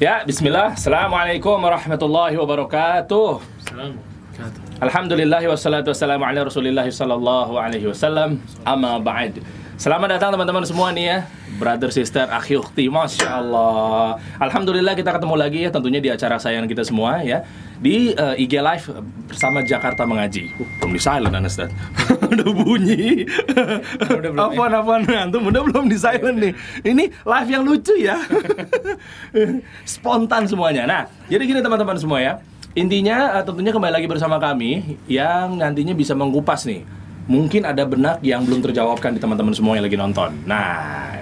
Ya, bismillah. Assalamualaikum warahmatullahi wabarakatuh. Alhamdulillah wassalatu wassalamu ala rasulillah sallallahu alaihi wasallam Amma ba'd Selamat datang teman-teman semua nih ya. Brother, sister, akhi, ukhti Masya Allah. Alhamdulillah kita ketemu lagi ya Tentunya di acara sayangan kita semua ya. Di uh, IG Live bersama Jakarta Mengaji. Uh, Belum di silent Anas Udah bunyi. Belum, Apaan, apaan Antum? Udah belum di silent nih. Ini live yang lucu ya. Spontan semuanya. Nah, jadi gini teman-teman semua ya. Intinya uh, tentunya kembali lagi bersama kami yang nantinya bisa mengupas nih. Mungkin ada benak yang belum terjawabkan di teman-teman semua yang lagi nonton. Nah,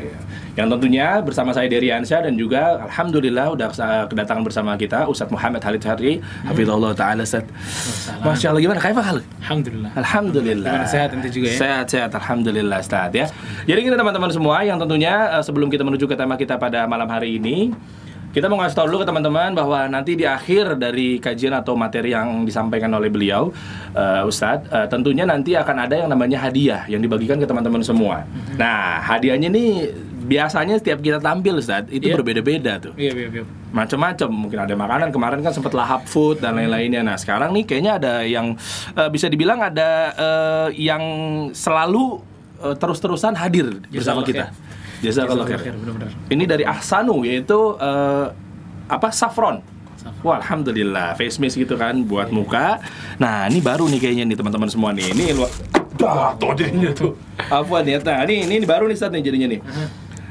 yang tentunya bersama saya Dery Ansyah dan juga alhamdulillah udah kedatangan bersama kita Ustadz Muhammad Halid Hari. Hafizallah taala Ustadz. Masya Allah gimana kaifah Halid? Alhamdulillah. Alhamdulillah. Gimana, sehat ente juga ya? Sehat, sehat. Alhamdulillah, Ustaz ya. Jadi kita teman-teman semua yang tentunya eh, sebelum kita menuju ke tema kita pada malam hari ini, kita mau ngasih tahu dulu ke teman-teman bahwa nanti di akhir dari kajian atau materi yang disampaikan oleh beliau, eh, Ustadz, eh, tentunya nanti akan ada yang namanya hadiah yang dibagikan ke teman-teman semua. Nah, hadiahnya nih biasanya setiap kita tampil, Ustadz, itu Iya. berbeda-beda tuh Iya, iya, iya. macam-macam mungkin ada makanan kemarin kan sempat lahap food dan lain-lainnya nah sekarang nih kayaknya ada yang eh, bisa dibilang ada eh, yang selalu eh, terus-terusan hadir bersama kita khair. Jazakallah khair. khair, benar-benar. ini dari Ahsanu yaitu eh, apa saffron Saffron. Wah, alhamdulillah face mask gitu kan buat muka. Nah, ini baru nih kayaknya nih teman-teman semua nih. Ini luar jatuh jadinya tuh. Apa nih? Nah, ini ini baru nih saat nih jadinya nih.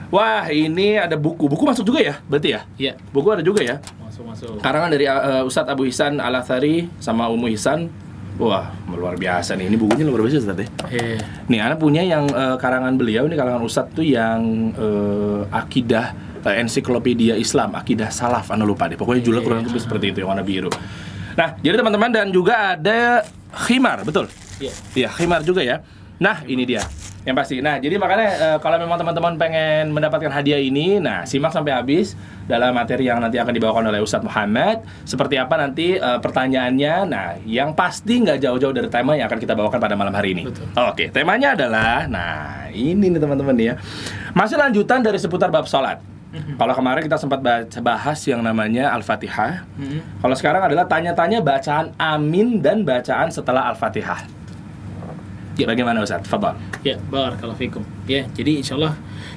Wah, ini ada buku. Buku masuk juga ya? Berarti ya? Iya, Buku ada juga ya? masuk-masuk. Karangan dari uh, Ustadz Abu Hisan Al Athari sama Umu Hisan. Wah, luar biasa nih. Ini bukunya luar biasa Ustadz ya. Iya. Nih, anak punya yang uh, karangan beliau ini karangan Ustadz tuh yang uh, akidah uh, ensiklopedia Islam, akidah salaf, anu lupa deh. Pokoknya judulnya kurang lebih seperti itu yang warna biru. Nah, jadi teman-teman dan juga ada khimar, betul? Iya. Iya, khimar juga ya. Nah, ini dia. Yang pasti. Nah, jadi makanya eh, kalau memang teman-teman pengen mendapatkan hadiah ini, nah simak sampai habis dalam materi yang nanti akan dibawakan oleh Ustadz Muhammad. Seperti apa nanti eh, pertanyaannya. Nah, yang pasti nggak jauh-jauh dari tema yang akan kita bawakan pada malam hari ini. Betul. Oke, temanya adalah, nah ini nih teman-teman nih ya. Masih lanjutan dari seputar bab sholat. Kalau kemarin kita sempat baca bahas yang namanya Al-Fatihah. Mhm. Kalau sekarang adalah tanya-tanya bacaan amin dan bacaan setelah Al-Fatihah. Ya. Bagaimana Ustaz? Fadal. Ya, barakallahu fikum. Ya, jadi insya Allah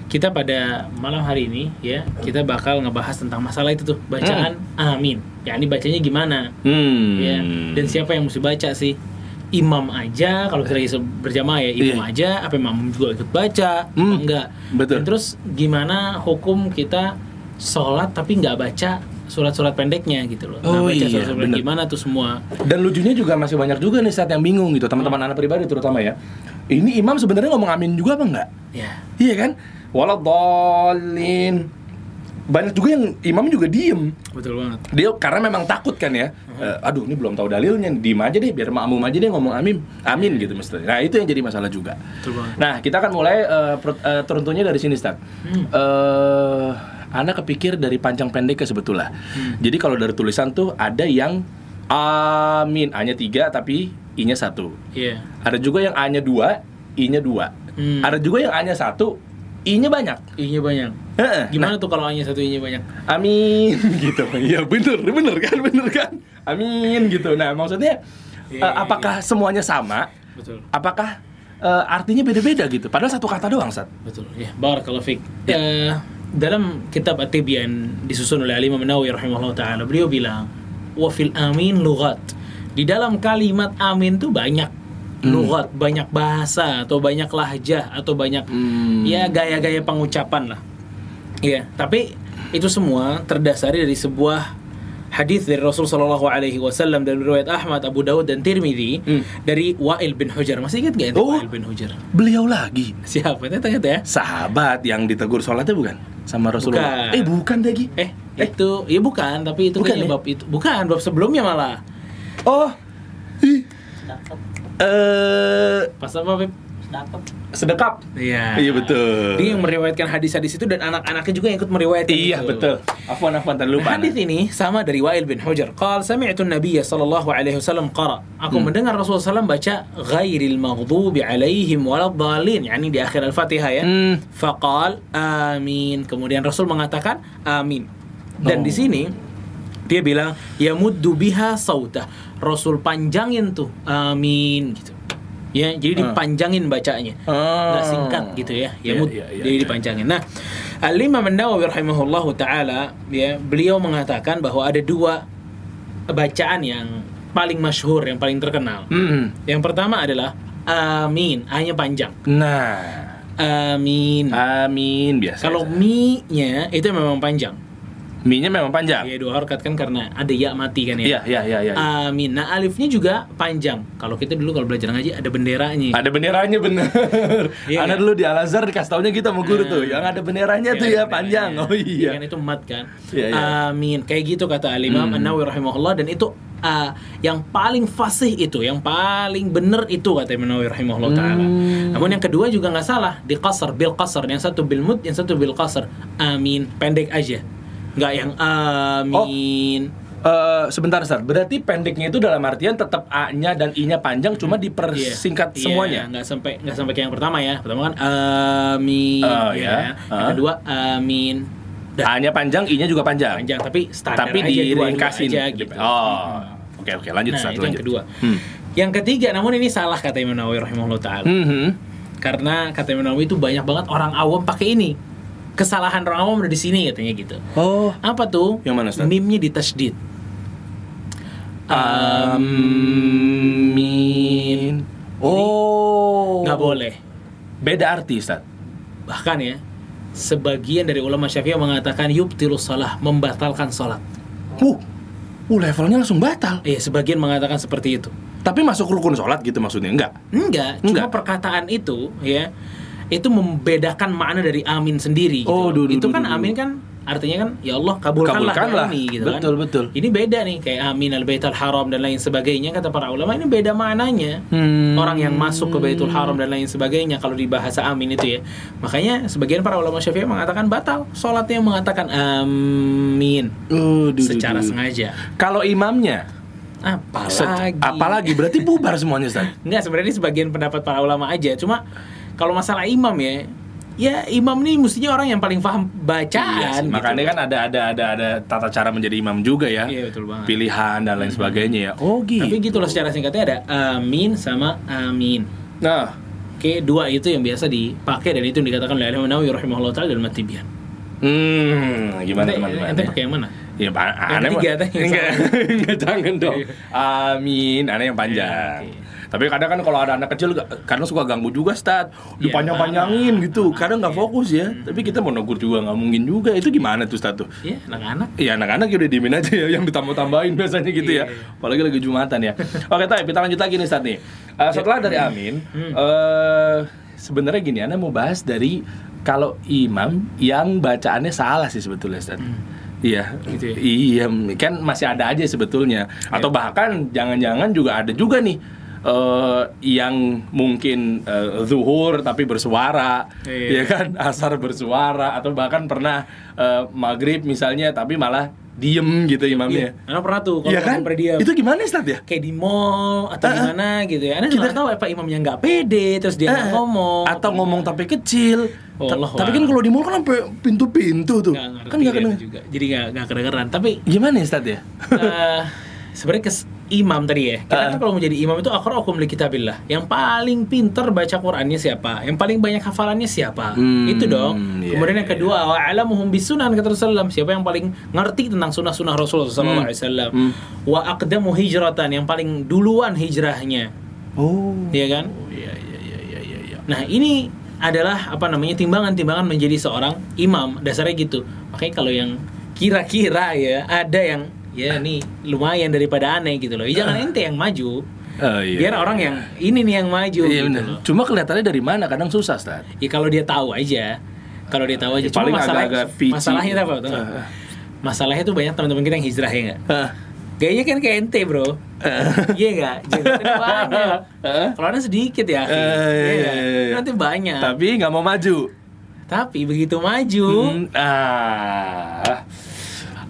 kita pada malam hari ini ya kita bakal ngebahas tentang masalah itu tuh bacaan amin. Ya, ini bacanya gimana? Hmm. Ya, dan siapa yang mesti baca sih? Imam aja kalau kita lagi berjamaah ya imam Iya. aja apa imam juga ikut baca Hmm, enggak betul. Dan terus gimana hukum kita sholat tapi nggak baca surat-surat pendeknya gitu loh Oh, Nggak baca iya, surat-surat bener. gimana tuh semua Dan lucunya juga masih banyak juga nih saat yang bingung gitu teman-teman anak pribadi terutama ya. Ini imam sebenarnya ngomong amin juga apa enggak? ya Iya kan? Waladhalin. Banyak juga yang imam juga diem. betul banget Dia karena memang takut kan ya. Eh, aduh ini belum tahu dalilnya, diem aja deh biar makmum aja deh ngomong amin. Amin gitu mesti. Nah, itu yang jadi masalah juga. betul banget Nah, kita akan mulai eh, per- eh, teruntunya dari sini, Stat. Hmm. Eh, Anda kepikir dari panjang pendeknya sebetulnya. Hmm. Jadi kalau dari tulisan tuh ada yang amin, A-nya tiga tapi I-nya satu. iya Ada juga yang A-nya dua, I-nya dua. Hmm. Ada juga yang A-nya satu, I-nya banyak. I-nya banyak Heeh. gimana tuh kalau A-nya satu I-nya banyak Amin gitu. Iya bener, bener kan, bener kan. Amin gitu. Nah maksudnya Iya, eh, iya, apakah semuanya sama? betul Apakah eh, artinya beda-beda gitu? Padahal satu kata doang, Sat. betul ya barakallahu fiik Eh, dalam kitab At-Tibyan disusun oleh Imam Nawawi rahimahullah taala beliau bilang wa fil amin lughat di dalam kalimat amin tuh banyak Hmm. lughat banyak bahasa atau banyak lahjah atau banyak Hmm. ya gaya-gaya pengucapan lah Iya, tapi itu semua terdasari dari sebuah hadis dari Rasul Shallallahu Alaihi Wasallam dari riwayat Ahmad, Abu Dawud dan Tirmidzi Hmm. dari Wa'il bin Hujar. Masih ingat gak ente Oh. Wa'il bin Hujar? Beliau lagi. Siapa? Tanya ya. Sahabat yang ditegur sholatnya bukan? Sama Rasulullah. Bukan. Eh bukan lagi. Eh, itu ya bukan, tapi itu Bukan kayaknya ya? bab itu. Bukan, bab sebelumnya malah. Oh. Ih. Eh Pas apa, Beb? Sedekap. Iya. Iya betul. Dia yang meriwayatkan hadis-hadis itu dan anak-anaknya juga yang ikut meriwayatkan Iya itu. betul. Afwan afwan tadi lupa. Hadis ini sama dari Wa'il bin Hujar. Qal sami'tu an-nabiy sallallahu alaihi wasallam qara. Aku Hmm. mendengar Rasulullah SAW baca ghairil maghdubi alaihim waladdallin, yakni di akhir Al-Fatihah ya. Hmm. Faqal amin. Kemudian Rasul mengatakan amin. Dan Oh. di sini dia bilang ya muddu biha sautah. Rasul panjangin tuh amin gitu. Ya, jadi Ah. dipanjangin bacanya. Ah. Nggak singkat gitu ya. Ya mud, iya, iya, jadi iya. dipanjangin. Nah, Al-Imam An-Nawawi rahimahullahu taala ya, beliau mengatakan bahwa ada dua bacaan yang paling masyhur, yang paling terkenal. Hmm. Yang pertama adalah amin, hanya panjang. Nah, Amin. amin biasa. Kalau mi-nya itu memang panjang. Mi-nya memang panjang. Ya dua harakat kan karena ada ya mati kan Iya, ya. iya, iya, iya. Amin. Nah, alifnya juga panjang. Kalau kita dulu kalau belajar ngaji ada benderanya. Ada benderanya bener. Iya Ada kan? dulu di Al Azhar dikasih taunya kita mau guru tuh, yang ada benderanya tuh ya ada panjang. Oh iya. kan itu mat kan. Iya, iya. Amin. Kayak gitu kata Al-Imam Hmm. An-Nawawi rahimahullah dan itu ah, yang paling fasih itu, yang paling benar itu kata Imam Nawawi rahimahullah taala. Hmm. Namun yang kedua juga nggak salah, di qasar bil qasar, yang satu bil mud, yang satu bil qasar. Amin, pendek aja. Nggak yang amin. Eh, sebentar Ustaz, berarti pendeknya itu dalam artian tetap A-nya dan I-nya panjang cuma Iya. dipersingkat Iya, semuanya. nggak sampai nggak sampai kayak yang pertama ya. Pertama kan amin. Oh, ya. ya. Yang Ah. kedua amin. A-nya panjang, I-nya juga panjang. panjang tapi standar Tapi aja dua-dua diringkasin. aja gitu. Oh. Oke, oke, lanjut Nah, Ustaz, itu yang lanjut. kedua. Hmm. Yang ketiga, namun ini salah kata Imam Nawawi rahimahullah taala. Mhm. Karena kata Imam Nawawi itu banyak banget orang awam pakai ini. Kesalahan orang awam ada di sini katanya gitu. Oh. Apa tuh? Yang mana, Ustaz? Mimnya ditasdid. Amin. Oh. Nggak boleh. Beda arti, Ustaz. Bahkan ya, sebagian dari ulama Syafi'i mengatakan yubtilus salah, membatalkan salat. Uh. Uh, levelnya langsung batal. Iya, sebagian mengatakan seperti itu. Tapi masuk rukun sholat gitu maksudnya? Enggak. Enggak, cuma Enggak. perkataan itu ya itu membedakan makna dari amin sendiri gitu. Oh, duh, duh, itu duh, kan duh, amin duh. kan artinya kan ya Allah kabulkanlah, Kabulkanlah. kami gitu Betul, kan. betul. Ini beda nih kayak amin al baitul haram dan lain sebagainya kata para ulama ini beda maknanya. Hmm. Orang yang masuk ke Baitul Haram dan lain sebagainya kalau di bahasa amin itu ya. Makanya sebagian para ulama Syafi'i mengatakan batal salatnya mengatakan amin Uh, duh, duh, secara duh. sengaja. Kalau imamnya, set- Apalagi apalagi berarti bubar semuanya, Ustaz. Enggak, sebenarnya ini sebagian pendapat para ulama aja. Cuma kalau masalah imam ya, ya imam nih mestinya orang yang paling paham bacaan. Iya sih, gitu. makanya kan ada ada ada ada tata cara menjadi imam juga ya. Iya, betul banget. Pilihan dan lain sebagainya ya. Oh, gitu. Tapi gitu loh secara singkatnya ada amin sama amin. Nah, Oke, dua itu yang biasa dipakai dan itu yang dikatakan oleh Imam Nawawi rahimahullah taala dalam At-Tibyan. hmm, gimana teman-teman? Ente pakai yang mana? Ya, pa- Yang aneh ketiga, enggak, enggak jangan dong. Iya. Amin, aneh yang panjang. Iya. Tapi kadang kan kalau ada anak kecil kadang suka ganggu juga stat, Iya, dipanjang-panjangin paham. gitu. Kadang nggak Iya. fokus ya. Tapi kita mau negur juga nggak mungkin juga. Itu gimana tuh stat tuh? Ya, anak-anak. Iya anak-anak ya udah diemin aja ya yang ditambah-tambahin biasanya gitu ya. Iya. Apalagi lagi Jumatan ya. Oke, Tay, kita lanjut lagi nih Stat nih. Eh, setelah dari Amin, Hmm. eh sebenarnya gini, Anda mau bahas dari kalau imam yang bacaannya salah sih sebetulnya Stat. Iya, Gitu ya? iya, kan masih ada aja sebetulnya. Atau bahkan jangan-jangan juga ada juga nih eh yang mungkin eh, zuhur tapi bersuara, Iya. ya kan, asar bersuara, atau bahkan pernah eh, maghrib misalnya tapi malah diem gitu imamnya. Iya. Anak pernah tuh kalau Iya kan? pernah dia Itu gimana Ustaz ya? kayak di mall atau Ah, di ah. mana gitu ya. Anda Kita- tahu apa imamnya nggak pede terus dia Eh, ngomong atau ngomong tapi kecil. Oh, Ta- Allah tapi kan kalau di mall kan sampai pintu-pintu tuh. ngerti kan nggak dia kena. juga. Jadi nggak kedengeran. Tapi Gimana ya Ustaz ya? eh, sebenarnya kes imam tadi ya. Kita Ah. tuh kalau mau jadi imam itu akra'ukum li kitabillah. Yang paling pinter baca Qur'annya siapa? Yang paling banyak hafalannya siapa? Hmm, itu dong. iya, Kemudian yang iya. kedua, wa alamuhum bisunan kata Rasulullah. Siapa yang paling ngerti tentang sunnah-sunnah Rasulullah sallallahu alaihi wasallam? Hmm. Wa aqdamu hijratan yang paling duluan hijrahnya. Oh. Iya kan? Iya iya iya iya iya. iya. Nah ini adalah apa namanya timbangan-timbangan menjadi seorang imam dasarnya gitu. Makanya kalau yang kira-kira ya ada yang ya nih lumayan daripada aneh gitu loh. Ya, jangan ente yang maju. Oh, iya. Biar orang yang ini nih yang maju Iya gitu loh. Cuma kelihatannya dari mana kadang susah, Ustaz. Ya kalau dia tahu aja. Kalau dia tahu aja. Ya, Cuma paling masalah, agak-agak pici. masalahnya apa? Nggak? Ah. Masalahnya tuh banyak teman-teman kita yang hijrah ya nggak? Hah. Gayanya kan kayak ente bro Iya nggak? Jenggotnya banyak? Kalau anda sedikit ya akhi. Iya iya, iya, iya. Nanti banyak Tapi nggak mau maju. Tapi begitu maju Hmm, ah.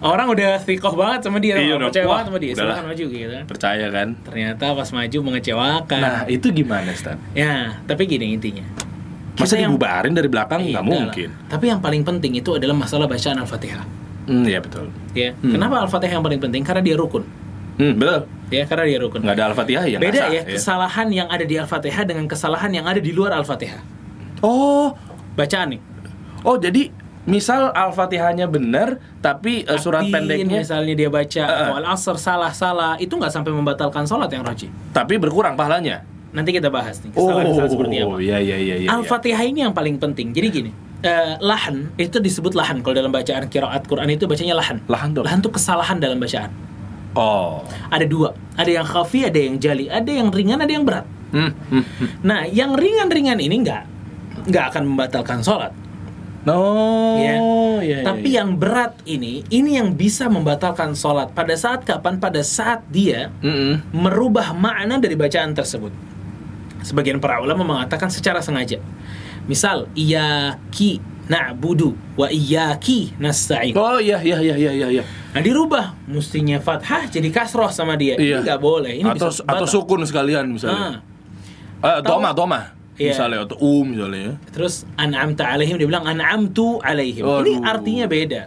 Orang udah sikoh banget sama dia Iya. Percaya banget sama dia. Silahkan maju gitu kan Percaya kan? Ternyata pas maju mengecewakan Nah, itu gimana, Ustaz? Ya tapi gini intinya Masa yang- dibubarin dari belakang? Iya, Nggak enggak mungkin. lah. Tapi yang paling penting itu adalah masalah bacaan Al-Fatihah Hmm, iya betul. Ya. Hmm. Kenapa Al-Fatihah yang paling penting? Karena dia rukun. Hmm, betul. Ya, karena dia rukun. Nggak ada Al-Fatihah ya nggak Beda sah, ya, kesalahan yang ada di Al-Fatihah dengan kesalahan yang ada di luar Al-Fatihah. Oh, Bacaan nih. oh jadi misal Al-Fatihahnya benar tapi eh, surat Atin, pendeknya misalnya dia baca eh. atau Al-Asr salah-salah, itu nggak sampai membatalkan sholat yang roji. tapi berkurang pahalanya. Nanti kita bahas nih, kesalahan-kesalahan seperti apa. Oh, iya iya iya iya. Al-Fatihah ini yang paling penting. Jadi gini, eh, lahan itu disebut lahan kalau dalam bacaan kiraat Quran itu bacanya lahan. Lahan tuh. Lahan tuh kesalahan dalam bacaan. Oh. Ada dua, ada yang khafi, ada yang jali, ada yang ringan, ada yang berat. Hmm, hmm, hmm. Nah, yang ringan-ringan ini nggak nggak akan membatalkan sholat. No, Ya. iya, iya, Tapi iya. yang berat ini, ini yang bisa membatalkan sholat. Pada saat kapan? Pada saat dia Mm-mm. merubah makna dari bacaan tersebut. Sebagian para ulama mengatakan secara sengaja. Misal, iyaki na'budu wa iyaki nasta'in. Oh iya iya iya iya iya. iya. Nah dirubah, mestinya fathah jadi kasroh sama dia. Iya. Ini nggak boleh. Ini atau bisa atau sukun sekalian misalnya. Ah, Eh, doma doma. Iya. Misalnya atau u misalnya ya. terus an'amta alaihim dia bilang an'amtu alaihim. Waduh. Ini artinya beda.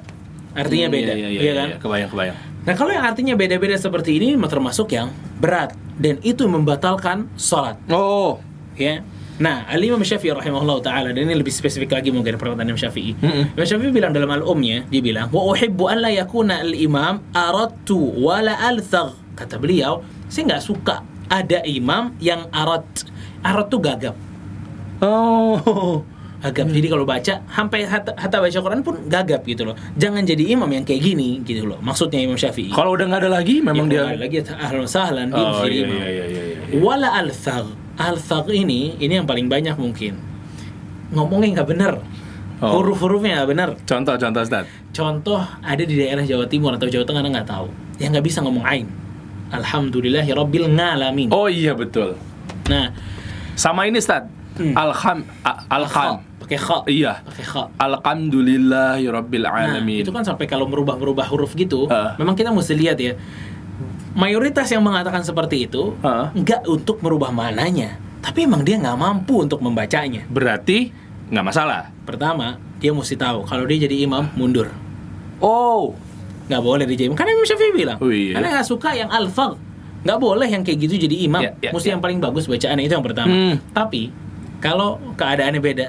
Artinya Hmm, beda, Iya, iya, iya iya, kan? iya. Kebayang kebayang. Nah kalau yang artinya beda-beda seperti ini termasuk yang berat dan itu membatalkan sholat. Oh. Ya. Nah, Al Imam Syafi'i rahimahullah taala dan ini lebih spesifik lagi mungkin perkataan Imam Syafi'i. Mm-mm. Imam Syafi'i bilang dalam Al-Umnya, dia bilang, "Wa uhibbu an la yakuna al-imam aradtu wa la althag." Kata beliau, saya nggak suka ada imam yang arad. Arad tuh gagap. Oh. Gagap. Jadi kalau baca sampai hatta, hatta baca Quran pun gagap gitu loh. Jangan jadi imam yang kayak gini gitu loh. Maksudnya Imam Syafi'i. Kalau udah nggak ada lagi memang Ya, dia. kalau lagi ahlan sahlan Oh jadi iya imam. iya iya iya. iya. Wala al-thag. Al-thag ini ini yang paling banyak mungkin. Ngomongnya nggak bener. Oh. Huruf-hurufnya nggak bener. Contoh contoh Ustaz. Contoh ada di daerah Jawa Timur atau Jawa Tengah nggak tahu. Yang nggak bisa ngomong ain. Alhamdulillahi rabbil ngalamin. Oh iya betul. Nah, Sama ini Ustaz. Hmm. Alham alham. pakai kha. Iya. Pakai kha. Alhamdulillahi rabbil Nah, alamin. itu kan sampai kalau merubah-merubah huruf gitu, Ah. memang kita mesti lihat ya. Mayoritas yang mengatakan seperti itu nggak untuk merubah mananya, tapi emang dia nggak mampu untuk membacanya. Berarti nggak masalah. Pertama, dia mesti tahu kalau dia jadi imam mundur. Oh. Nggak boleh dia jadi imam. Karena Imam Syafi'i bilang, Oh, iya. karena nggak suka yang alfag. Nggak boleh yang kayak gitu jadi imam. Ya, ya, mesti ya. yang paling bagus bacaan itu yang pertama. Hmm. Tapi kalau keadaannya beda,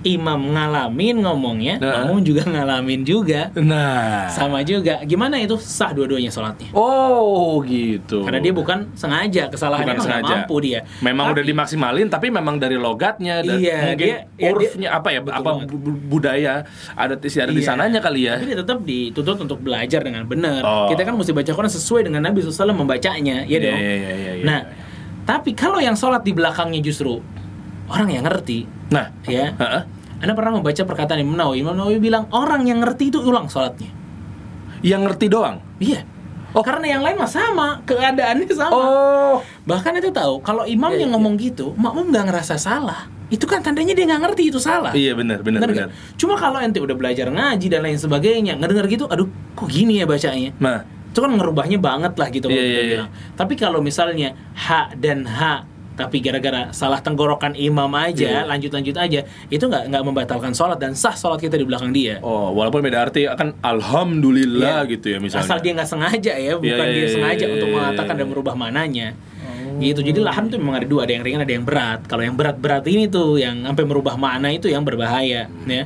imam ngalamin ngomongnya, Nah. makmum juga ngalamin juga. Nah. Sama juga. Gimana itu sah dua-duanya sholatnya? Oh gitu. Karena dia bukan sengaja kesalahannya Bukan sengaja. mampu dia. Memang Tapi- udah dimaksimalin tapi memang dari logatnya dan Iya, mungkin dia- ya, urufnya apa ya apa banget. bu- bu- budaya adat istiadat di Iya. sananya kali ya. Tapi dia tetap dituntut untuk belajar dengan benar. Oh. Kita kan mesti baca Quran sesuai dengan Nabi SAW membacanya, ya Iya, dong. iya, iya, iya, iya. Nah, tapi kalau yang sholat di belakangnya justru orang yang ngerti, Nah, ya. heeh. Anda pernah membaca perkataan Imam Nawawi? Imam Nawawi bilang orang yang ngerti itu ulang sholatnya. yang ngerti doang. Iya. Oh. Karena yang lain mah sama, keadaannya sama. Oh. Bahkan itu tahu, kalau imam Iya, yang ngomong gitu, makmum nggak ngerasa salah. Itu kan tandanya dia nggak ngerti itu salah. Iya benar benar benar. Cuma kalau ente udah belajar ngaji dan lain sebagainya, ngedenger gitu, aduh, kok gini ya bacanya? Nah, Itu kan ngerubahnya banget lah gitu. kalau Iya, iya, iya. Tapi kalau misalnya ha dan ha, tapi gara-gara salah tenggorokan imam aja, Iya. lanjut-lanjut aja, itu nggak nggak membatalkan sholat dan sah sholat kita di belakang dia. oh walaupun beda arti akan alhamdulillah Iya. gitu ya misalnya. Asal dia nggak sengaja ya, bukan Iya, iya, dia iya, sengaja iya, untuk iya, mengatakan iya. dan merubah mananya. Gitu. Jadi lahan tuh memang ada dua, ada yang ringan, ada yang berat. Kalau yang berat-berat ini tuh yang sampai merubah makna itu yang berbahaya, ya.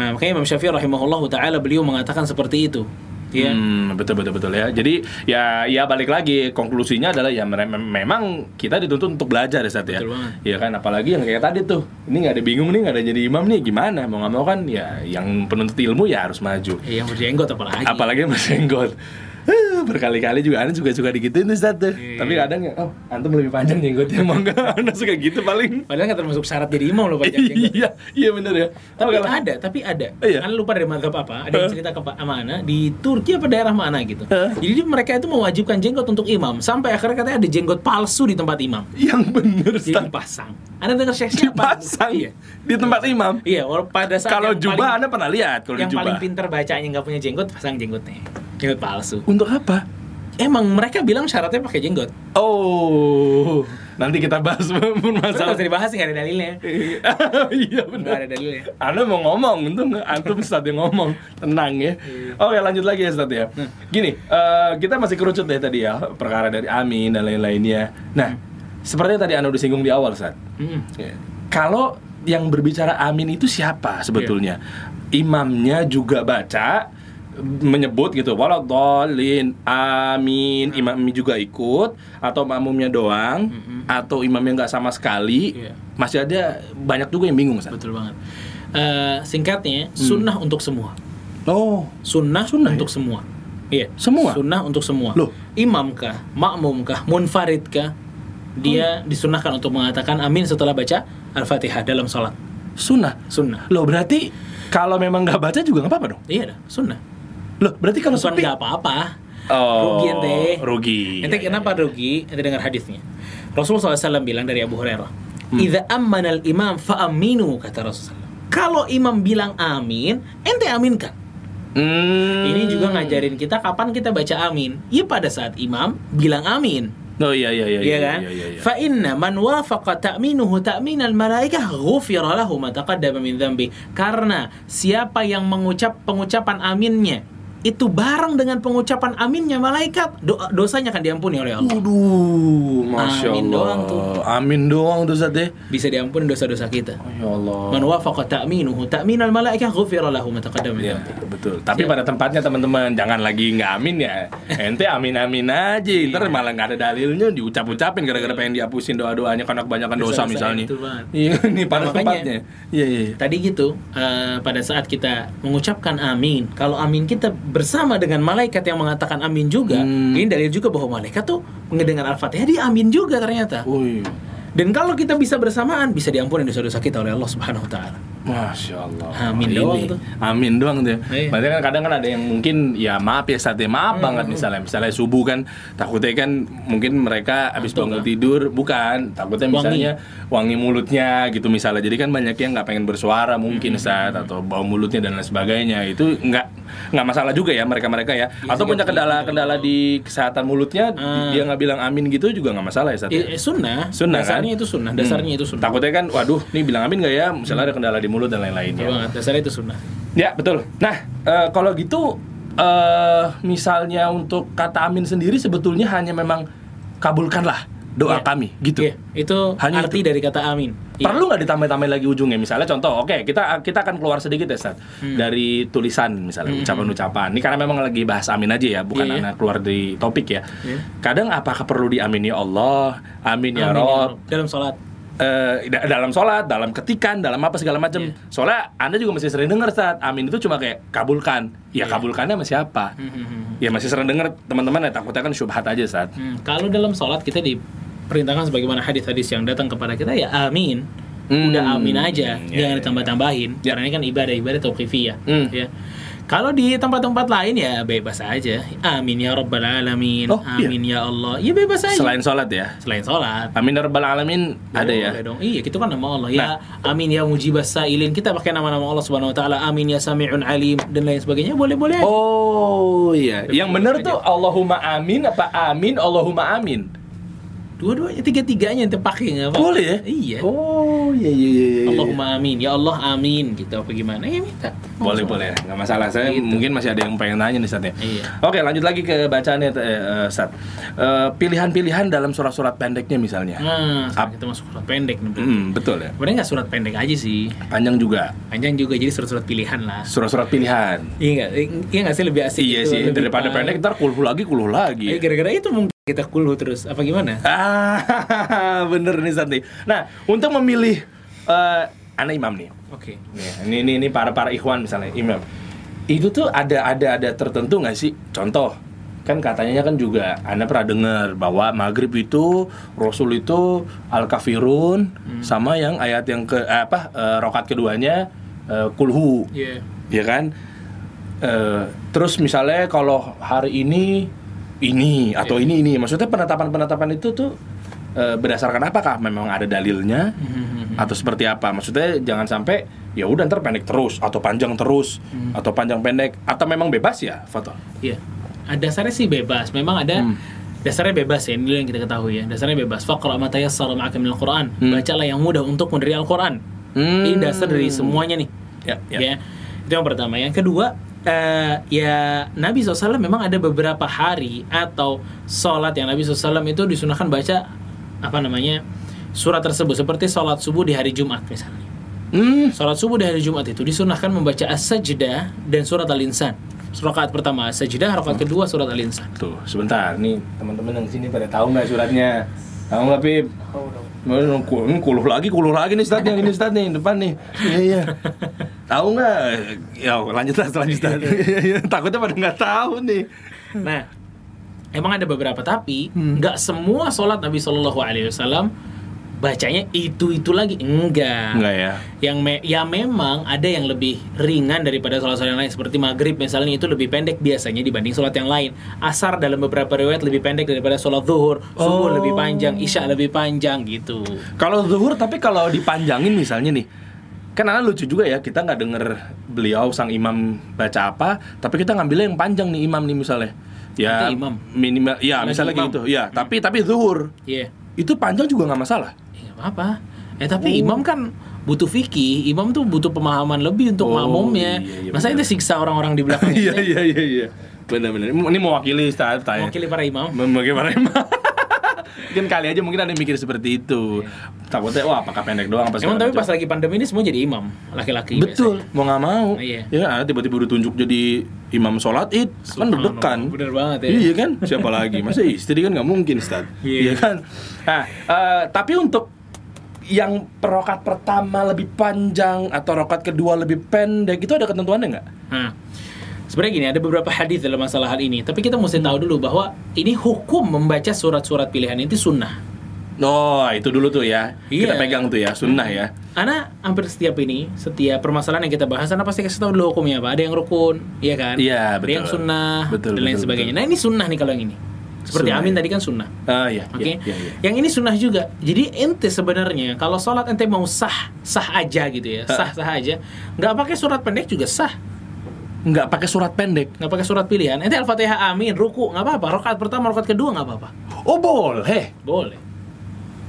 Nah, makanya Imam Syafi'i rahimahullah taala beliau mengatakan seperti itu. Ya. Hmm, betul betul betul ya. Jadi ya ya balik lagi konklusinya adalah ya me- me- memang kita dituntut untuk belajar ya saat ya. Iya kan apalagi yang kayak tadi tuh. Ini nggak ada bingung nih nggak ada jadi imam nih gimana? Mau nggak mau kan ya yang penuntut ilmu ya harus maju. Eh, yang berjenggot apalagi. Apalagi yang berjenggot. Eh, Berkali-kali juga Anda juga suka digituin tuh Ustaz tuh. Iya. Tapi kadang ya, oh antum lebih panjang jenggotnya mau nggak? Anda suka gitu paling. Padahal nggak termasuk syarat jadi imam loh panjang jenggot. iya, iya bener ya. Tapi Oh, ada, tapi ada. Iya. Kan lupa dari madhab apa? Ada yang cerita ke Pak Amana di Turki apa daerah mana gitu. Jadi mereka itu mewajibkan jenggot untuk imam. Sampai akhirnya katanya ada jenggot palsu di tempat imam. yang bener Jadi dipasang. Anda dengar syekh siapa? Dipasang Iya. di tempat imam. Iya, pada saat Kalau yang jubah paling, Anda pernah lihat kalau di yang paling jubah. pinter bacanya nggak punya jenggot, pasang jenggotnya. Jenggot palsu. Untuk apa? Emang mereka bilang syaratnya pakai jenggot. Oh. nanti kita bahas Masalah masalah usah dibahas nggak ada dalilnya. iya Nggak benar ada dalilnya. Anda mau ngomong, untung nggak antum Ustadz yang ngomong, tenang ya. Oke lanjut lagi ya Ustadz ya. Gini, eh, kita masih kerucut deh tadi ya, perkara dari Amin dan lain-lainnya. Nah, seperti yang tadi Anda udah singgung di awal Ustadz. Mm-mm. Ya. Kalau yang berbicara Amin itu siapa sebetulnya? Imamnya juga baca menyebut gitu waladhalin amin imamnya juga ikut atau makmumnya doang Mm-mm. atau imamnya nggak sama sekali Iya. masih ada banyak juga yang bingung Ustaz. Betul banget. Eh, singkatnya, sunnah untuk semua. Oh, Sunnah, Sunnah untuk ya? semua. Iya. Semua? Sunnah untuk semua. Loh. Imam kah, makmum kah, munfarid kah, dia disunahkan untuk mengatakan amin setelah baca Al-Fatihah dalam sholat. sunnah. Sunnah. Loh berarti kalau memang nggak baca juga nggak apa-apa dong? Iya dah, sunnah. Loh berarti kalau sepi? nggak apa-apa. Oh, Rugi ente. Rugi. Ente Iya, kenapa iya, rugi? Ente dengar hadisnya. Rasulullah SAW bilang dari Abu Hurairah, Hmm. "Idza ammana al-imam fa'aminu," kata Rasulullah. Kalau imam bilang amin, ente aminkan. iya. Hmm. Ini juga ngajarin kita kapan kita baca amin. Ya pada saat imam bilang amin. Oh iya iya iya. Iya kan? Iya, iya, iya. Fa inna man wafaqa ta'minuhu ta'minal malaikah ghufira lahu ma taqaddama min dhanbi. Karena siapa yang mengucap pengucapan aminnya itu bareng dengan pengucapan aminnya malaikat, do- dosanya akan diampuni oleh Allah. Waduh, masya Amin Allah. doang tuh. Amin doang tuh Ustaz ya. Bisa diampuni dosa-dosa kita. Ya Allah. Man wafaqa ta'minuhu ta'minal malaikah ghufira lahu ma taqaddama dhanbi. betul. Tapi Siap. pada tempatnya teman-teman, jangan lagi nggak amin ya. Ente amin-amin aja, ntar Iya. malah nggak ada dalilnya diucap-ucapin gara-gara pengen dihapusin doa-doanya karena kebanyakan dosa Dosa-dosa, misalnya. Iya, ini pada Nah, tempatnya. Iya, iya. iya. Tadi gitu, eh, pada saat kita mengucapkan amin, kalau amin kita bersama dengan malaikat yang mengatakan amin juga, Hmm. ini dalil juga bahwa malaikat tuh mendengar al-fatihah dia amin juga ternyata. Wih, Dan kalau kita bisa bersamaan, bisa diampuni dosa-dosa kita oleh Allah Subhanahu Wa Taala. Masya Allah. Amin doang tuh. Amin doang tuh. Iya. Berarti kan kadang kan ada yang mungkin ya maaf ya saat maaf Hmm, banget misalnya misalnya subuh kan takutnya kan mungkin mereka habis bangun kan? tidur bukan takutnya Wangi. misalnya wangi mulutnya gitu misalnya jadi kan banyak yang nggak pengen bersuara mungkin Hmm, saat atau bau mulutnya dan lain sebagainya itu nggak nggak masalah juga ya mereka mereka ya Iya, atau punya kendala-kendala di kesehatan mulutnya Ah. dia nggak bilang amin gitu juga nggak masalah ya saat Eh, sunnah, Sunnah, kan? dasarnya itu sunnah, dasarnya itu sunnah. takutnya kan waduh nih bilang amin nggak ya misalnya ada kendala di mulut dan lain-lain Betul ya banget, dasarnya itu sunnah. Ya betul. Nah eh, kalau gitu eh misalnya untuk kata amin sendiri sebetulnya hanya memang kabulkanlah doa Iya. kami gitu. Iya, itu Hanya arti dari kata amin. Iya. Perlu nggak ditambah-tambah lagi ujungnya? Misalnya contoh, oke kita kita akan keluar sedikit ya Sat Hmm. dari tulisan misalnya ucapan-ucapan. Ini karena memang lagi bahas amin aja ya, bukan Iya, iya. anak keluar dari topik ya. Iya. Kadang apakah perlu diamini Allah, amin ya Amin, Rob, Rob. dalam sholat. Da- dalam sholat, dalam ketikan, dalam apa segala macam. Iya. Soalnya Anda juga masih sering dengar saat amin itu cuma kayak kabulkan. Ya Iya. kabulkannya sama siapa? Hmm, hmm, hmm. Ya masih sering dengar teman-teman ya takutnya kan syubhat aja saat. Hmm, kalau dalam sholat kita diperintahkan sebagaimana hadis-hadis yang datang kepada kita ya amin. Hmm, Udah amin aja, ya, jangan ya, ditambah-tambahin. Ya. Karena ini kan ibadah ibadah tauqifiyah. Hmm. Ya. Kalau di tempat-tempat lain ya bebas aja. Amin ya rabbal alamin. Oh, iya. amin ya Allah. Ya bebas aja. Selain sholat ya. Selain sholat. Amin ya rabbal alamin ada ya. Dong. Iya, kita kan nama Allah. Ya, amin ya mujibas sailin. Kita pakai nama-nama Allah Subhanahu wa taala. Amin ya sami'un alim dan lain sebagainya. Boleh-boleh. Oh iya. Yang benar tuh Allahumma amin apa amin Allahumma amin. Dua-duanya, tiga-tiganya yang pakai nggak apa-apa. Boleh ya? Iya. Oh iya iya iya. iya. Allahumma amin. Ya Allah amin. Gitu apa gimana? Ya minta. Boleh boleh, nggak masalah. Saya Gitu. mungkin masih ada yang pengen nanya nih Sat ya. Iya. Oke lanjut lagi ke bacaannya eh, eh, Sat. Eh, pilihan-pilihan dalam surat-surat pendeknya misalnya. Nah, Ap- kita masuk surat pendek nih. Hmm, betul ya. Sebenarnya nggak surat pendek aja sih. Panjang juga. Panjang juga jadi surat-surat pilihan lah. Surat-surat pilihan. Iya nggak? Iya nggak sih lebih asik iya gitu, sih, daripada pendek ntar kulhu lagi, kulhu Eh, lagi. gara-gara itu mungkin kita kulhu terus. Apa gimana? Ah, bener nih Santi. Nah, untuk memilih eh anak imam nih. Oke. Ya, ini ini ini para para ikhwan misalnya imam. Itu tuh ada ada ada tertentu nggak sih? Contoh kan katanya kan juga anda pernah dengar bahwa maghrib itu rasul itu al kafirun sama yang ayat yang ke eh, apa eh, rokat keduanya eh, kulhu Iya. ya kan Eh, terus misalnya kalau hari ini ini atau Iya. ini ini maksudnya penetapan penetapan itu tuh eh, berdasarkan apakah memang ada dalilnya Hmm. atau seperti apa maksudnya jangan sampai ya udah ntar pendek terus atau panjang terus Hmm. atau panjang pendek atau memang bebas ya foto Iya. Ada dasarnya sih bebas. Memang ada Hmm. dasarnya bebas ya, ini yang kita ketahui ya. Dasarnya bebas. Faqra ma tayassara ma'aka minal Qur'an. Hmm. Bacalah yang mudah untuk dari Al-Qur'an. Hmm. Ini dasar dari semuanya nih. Ya, ya. Ya. Itu yang pertama. Yang kedua, eh, ya Nabi SAW memang ada beberapa hari atau sholat yang Nabi SAW itu disunahkan baca apa namanya surat tersebut seperti sholat subuh di hari Jumat misalnya. Hmm. Sholat subuh di hari Jumat itu disunahkan membaca as-sajdah dan surat al-insan. Rakaat pertama as-sajdah, rakaat kedua surat al-insan. Tuh, sebentar nih teman-teman yang sini pada tahu nggak suratnya? Tahu nggak Pip? Tahu. Kuluh lagi, kuluh lagi nih yang ini Ustaz nih, depan nih. Iya, iya. tahu nggak? Ya, lanjut lah, lanjut Ustaz. Iya, iya. Takutnya pada nggak tahu nih. Nah, emang ada beberapa tapi Hmm. nggak semua sholat Nabi Shallallahu Alaihi Wasallam bacanya itu itu lagi enggak. Enggak ya? Yang me- ya memang ada yang lebih ringan daripada sholat-sholat yang lain seperti maghrib misalnya itu lebih pendek biasanya dibanding sholat yang lain. Asar dalam beberapa riwayat lebih pendek daripada sholat zuhur, subuh Oh. lebih panjang, isya lebih panjang gitu. Kalau zuhur tapi kalau dipanjangin misalnya nih kan anak lucu juga ya kita nggak denger beliau sang imam baca apa tapi kita ngambilnya yang panjang nih imam nih misalnya ya imam. minimal ya misalnya imam. gitu ya tapi tapi zuhur Iya. itu panjang juga nggak masalah apa-apa. Eh tapi Oh. imam kan butuh fikih, imam tuh butuh pemahaman lebih untuk Oh, makmumnya. iya, iya, Masa itu siksa orang-orang di belakang iya iya iya iya benar-benar ini mewakili Ustaz tanya Mewakili para imam. bagaimana imam mungkin kali aja mungkin ada yang mikir seperti itu takutnya wah apakah pendek doang apa Emang tapi pas lagi pandemi ini semua jadi imam laki-laki. Betul, biasanya. mau nggak mau. Iya. Ya, tiba-tiba ditunjuk jadi imam sholat id, kan deg-degan. bener banget ya. Iya kan? Siapa lagi? Masa istri kan nggak mungkin, Ustaz. Iya. Iya kan? Nah, eh, tapi untuk yang perokat pertama lebih panjang atau rokat kedua lebih pendek itu ada ketentuannya nggak? Nah, sebenarnya gini ada beberapa hadis dalam masalah hal ini. Tapi kita mesti tahu dulu bahwa ini hukum membaca surat-surat pilihan itu sunnah. Oh, itu dulu tuh ya. Kita Iya. pegang tuh ya, sunnah ya. Ana hampir setiap ini, setiap permasalahan yang kita bahas, Ana pasti kasih tahu dulu hukumnya apa. Ada yang rukun, iya kan? Iya, Ada yang betul. sunnah Betul, dan lain betul, sebagainya. betul. Nah ini sunnah nih kalau yang ini. Seperti Sunnah, Amin ya. tadi kan sunnah. Ah, iya. Oke. iya, iya, iya. Yang ini sunnah juga. Jadi ente sebenarnya kalau sholat ente mau sah, sah aja gitu ya, sah sah aja. Nggak pakai surat pendek juga sah. Nggak pakai surat pendek. Nggak pakai surat pilihan. Ente al-fatihah amin, ruku nggak apa-apa. Rokat pertama, rokat kedua nggak apa-apa. Oh, boleh. Boleh.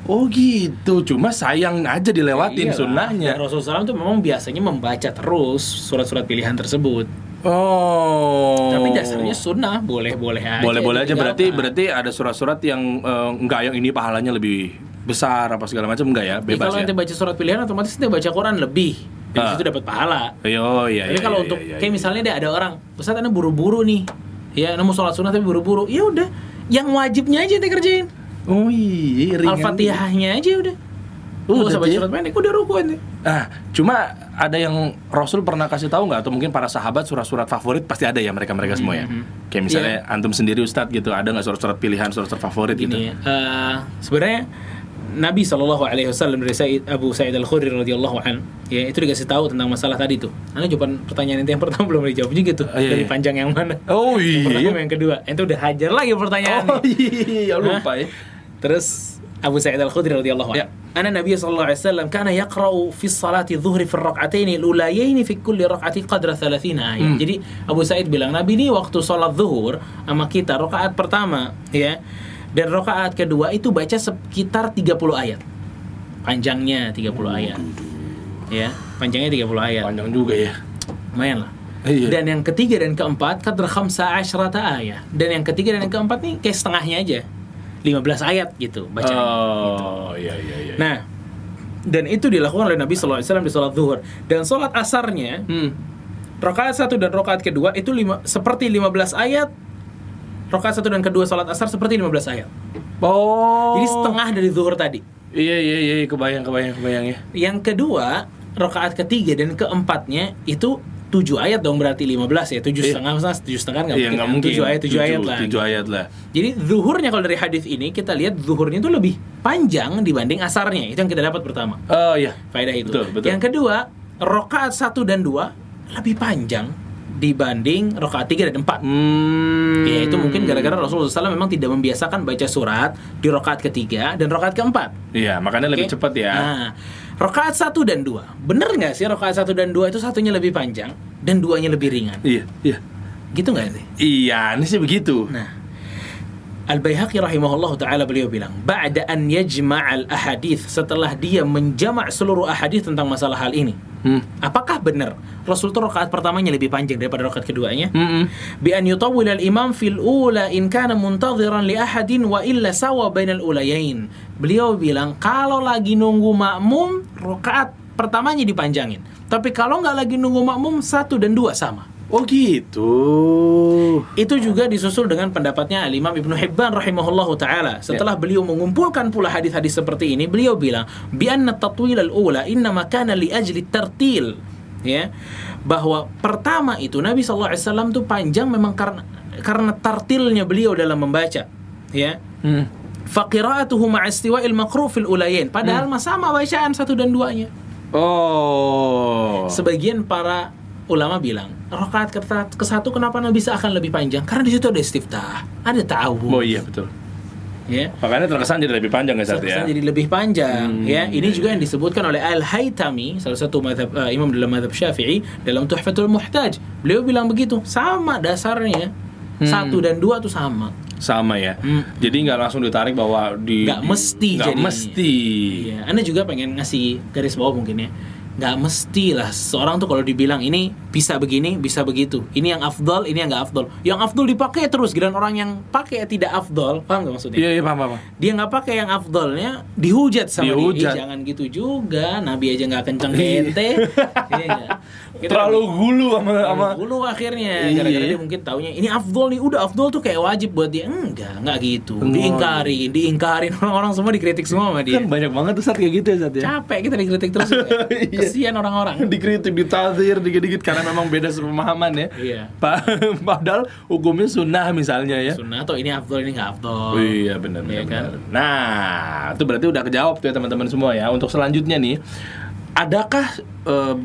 Oh, gitu. Cuma sayang aja dilewatin Iyalah. sunnahnya. Dan Rasulullah SAW tuh memang biasanya membaca terus surat-surat pilihan tersebut. Oh. Tapi dasarnya sunnah, boleh-boleh aja. boleh-boleh aja berarti ditinggalkan. berarti ada surat-surat yang eh, enggak yang ini pahalanya lebih besar apa segala macam enggak ya Jadi bebas kalau ya ente baca surat pilihan otomatis ente baca Quran lebih. Dan Ah. situ dapat pahala. oh iya Tapi iya, kalau iya, untuk iya, kayak iya. misalnya deh ada orang, Ustaz anda buru-buru nih. Ya, mau sholat sunnah tapi buru-buru. Ya udah, yang wajibnya aja ente kerjain. oh iya. Al-Fatihahnya aja udah. Udah Udah usah baca surat pendek, udah ruku ente. ah cuma ada yang Rasul pernah kasih tahu nggak atau mungkin para sahabat surat-surat favorit pasti ada ya mereka-mereka semua ya Mhm. kayak misalnya Iya. antum sendiri Ustadz gitu ada nggak surat-surat pilihan surat-surat favorit gitu Gini, eh, sebenarnya Nabi Shallallahu Alaihi Wasallam dari Said, Abu Sa'id Al Khudri radhiyallahu an, ya itu dikasih tahu tentang masalah tadi tuh. Anda jawaban pertanyaan itu yang pertama belum dijawab juga tuh. Oh, iya, dari iya. panjang yang mana? oh Yang pertama iya yang kedua. Itu udah hajar lagi pertanyaannya. oh iya lupa ya Terus Abu Sa'id Al-Khudri radhiyallahu Ya. Anhu. Anna Nabi sallallahu alaihi wasallam kana yaqra'u fi salati dhuhri fi ar-rak'atayn al-ulayayn fi kulli rak'ati qadra 30 ayat. Hmm. Jadi Abu Sa'id bilang Nabi ini waktu salat zuhur sama kita rakaat pertama ya dan rakaat kedua itu baca sekitar 30 ayat. Panjangnya 30 ayat. Ya, panjangnya 30 ayat. panjang juga ya Lumayan lah. Iya. Dan yang ketiga dan keempat kadra khamsa asyrata ayat. Dan yang ketiga dan yang keempat nih kayak setengahnya aja. 15 ayat gitu bacanya. oh iya iya iya Nah, dan itu dilakukan oleh Nabi SAW di sholat zuhur. Dan sholat asarnya, hmm. rakaat satu dan rakaat kedua itu lima, seperti 15 ayat. Rakaat satu dan kedua sholat asar seperti 15 ayat. oh Jadi setengah dari zuhur tadi. iya iya iya kebayang kebayang kebayang ya Yang kedua, rakaat ketiga dan keempatnya itu 7 ayat dong berarti 15 ya. 7 Iya. setengah, masa 7 setengah nggak Iya mungkin. kan? mungkin. 7 ayat, 7 ayat lah. Tujuh ayat lah. Jadi zuhurnya kalau dari hadis ini kita lihat zuhurnya itu lebih panjang dibanding asarnya. Itu yang kita dapat pertama. Oh iya. faedah itu. Betul, betul. Yang kedua, rokaat 1 dan 2 lebih panjang dibanding rokaat 3 dan 4. Hmm. Ya itu mungkin gara-gara Rasulullah SAW memang tidak membiasakan baca surat di rokaat ketiga dan rokaat keempat. Iya, makanya lebih Oke? cepat ya. Nah, rokaat 1 dan 2. Bener nggak sih rokaat 1 dan 2 itu satunya lebih panjang dan duanya lebih ringan? Iya, iya. Gitu nggak sih? Iya, ini sih begitu. Nah, Al-Baihaqi rahimahullah taala beliau bilang, "Ba'da an yajma'al ahadith setelah dia menjamak seluruh ahadith tentang masalah hal ini. Hmm. Apakah benar Rasul itu rakaat pertamanya lebih panjang daripada rakaat keduanya? Mm-mm. Bi an yutawwil al-imam fil ula in kana muntadhiran li ahadin wa illa sawa bainal ulayain. Beliau bilang kalau lagi nunggu makmum rakaat pertamanya dipanjangin. Tapi kalau nggak lagi nunggu makmum satu dan dua sama. Oh gitu. Itu juga disusul dengan pendapatnya Al-Imam Ibnu Hibban rahimahullahu taala. Setelah beliau mengumpulkan pula hadis-hadis seperti ini, beliau bilang, "Bi anna tatwil al-ula innama kana li ajli tartil." Ya. Bahwa pertama itu Nabi sallallahu alaihi wasallam tuh panjang memang karena karena tartilnya beliau dalam membaca. Ya. Hmm. Faqira'atuhu ma'a istiwa'il maqru fil ulayain. Padahal mah sama bacaan satu dan duanya. Oh. Sebagian para ulama bilang rakaat ke, ke satu kenapa Nabi bisa akan lebih panjang? Karena di situ ada istiftah, ada tahu. Oh iya betul. Ya. Makanya terkesan jadi lebih panjang ya Sat ya. Jadi lebih panjang Hmm, ya. Ini juga yang disebutkan oleh Al Haytami, salah satu madhab, eh, imam dalam madhab Syafi'i dalam Tuhfatul Muhtaj. Beliau bilang begitu, sama dasarnya. Hmm. Satu dan dua tuh sama. Sama ya. Hmm. Jadi nggak langsung ditarik bahwa di Nggak mesti nggak mesti. Iya, Anda juga pengen ngasih garis bawah mungkin ya. Nggak mesti lah seorang tuh kalau dibilang ini bisa begini, bisa begitu. Ini yang afdol, ini yang nggak afdol. Yang afdol dipakai terus, giliran orang yang pakai tidak afdol, paham nggak maksudnya? Iya iya paham paham. Dia nggak pakai yang afdolnya, dihujat sama Dihujat. dia. Eh, jangan gitu juga, Nabi aja nggak kenceng ke ente. Iya? Kita Terlalu gulu sama sama dulu akhirnya Iya. gara-gara dia mungkin taunya ini afdol nih udah afdol tuh kayak wajib buat dia enggak enggak gitu diingkari diingkarin orang-orang semua dikritik semua sama dia kan banyak banget tuh saat kayak gitu ya Sat ya. capek kita dikritik terus juga. Kesian orang-orang dikritik, ditazir, dikit-dikit karena memang beda pemahaman ya. Iya. Pa- Padahal hukumnya sunnah misalnya ya. sunnah atau ini afdol ini nggak afdol Oh, iya benar Iya benar. kan? benar. Nah, itu berarti udah kejawab tuh ya teman-teman semua ya. Untuk selanjutnya nih, adakah eh,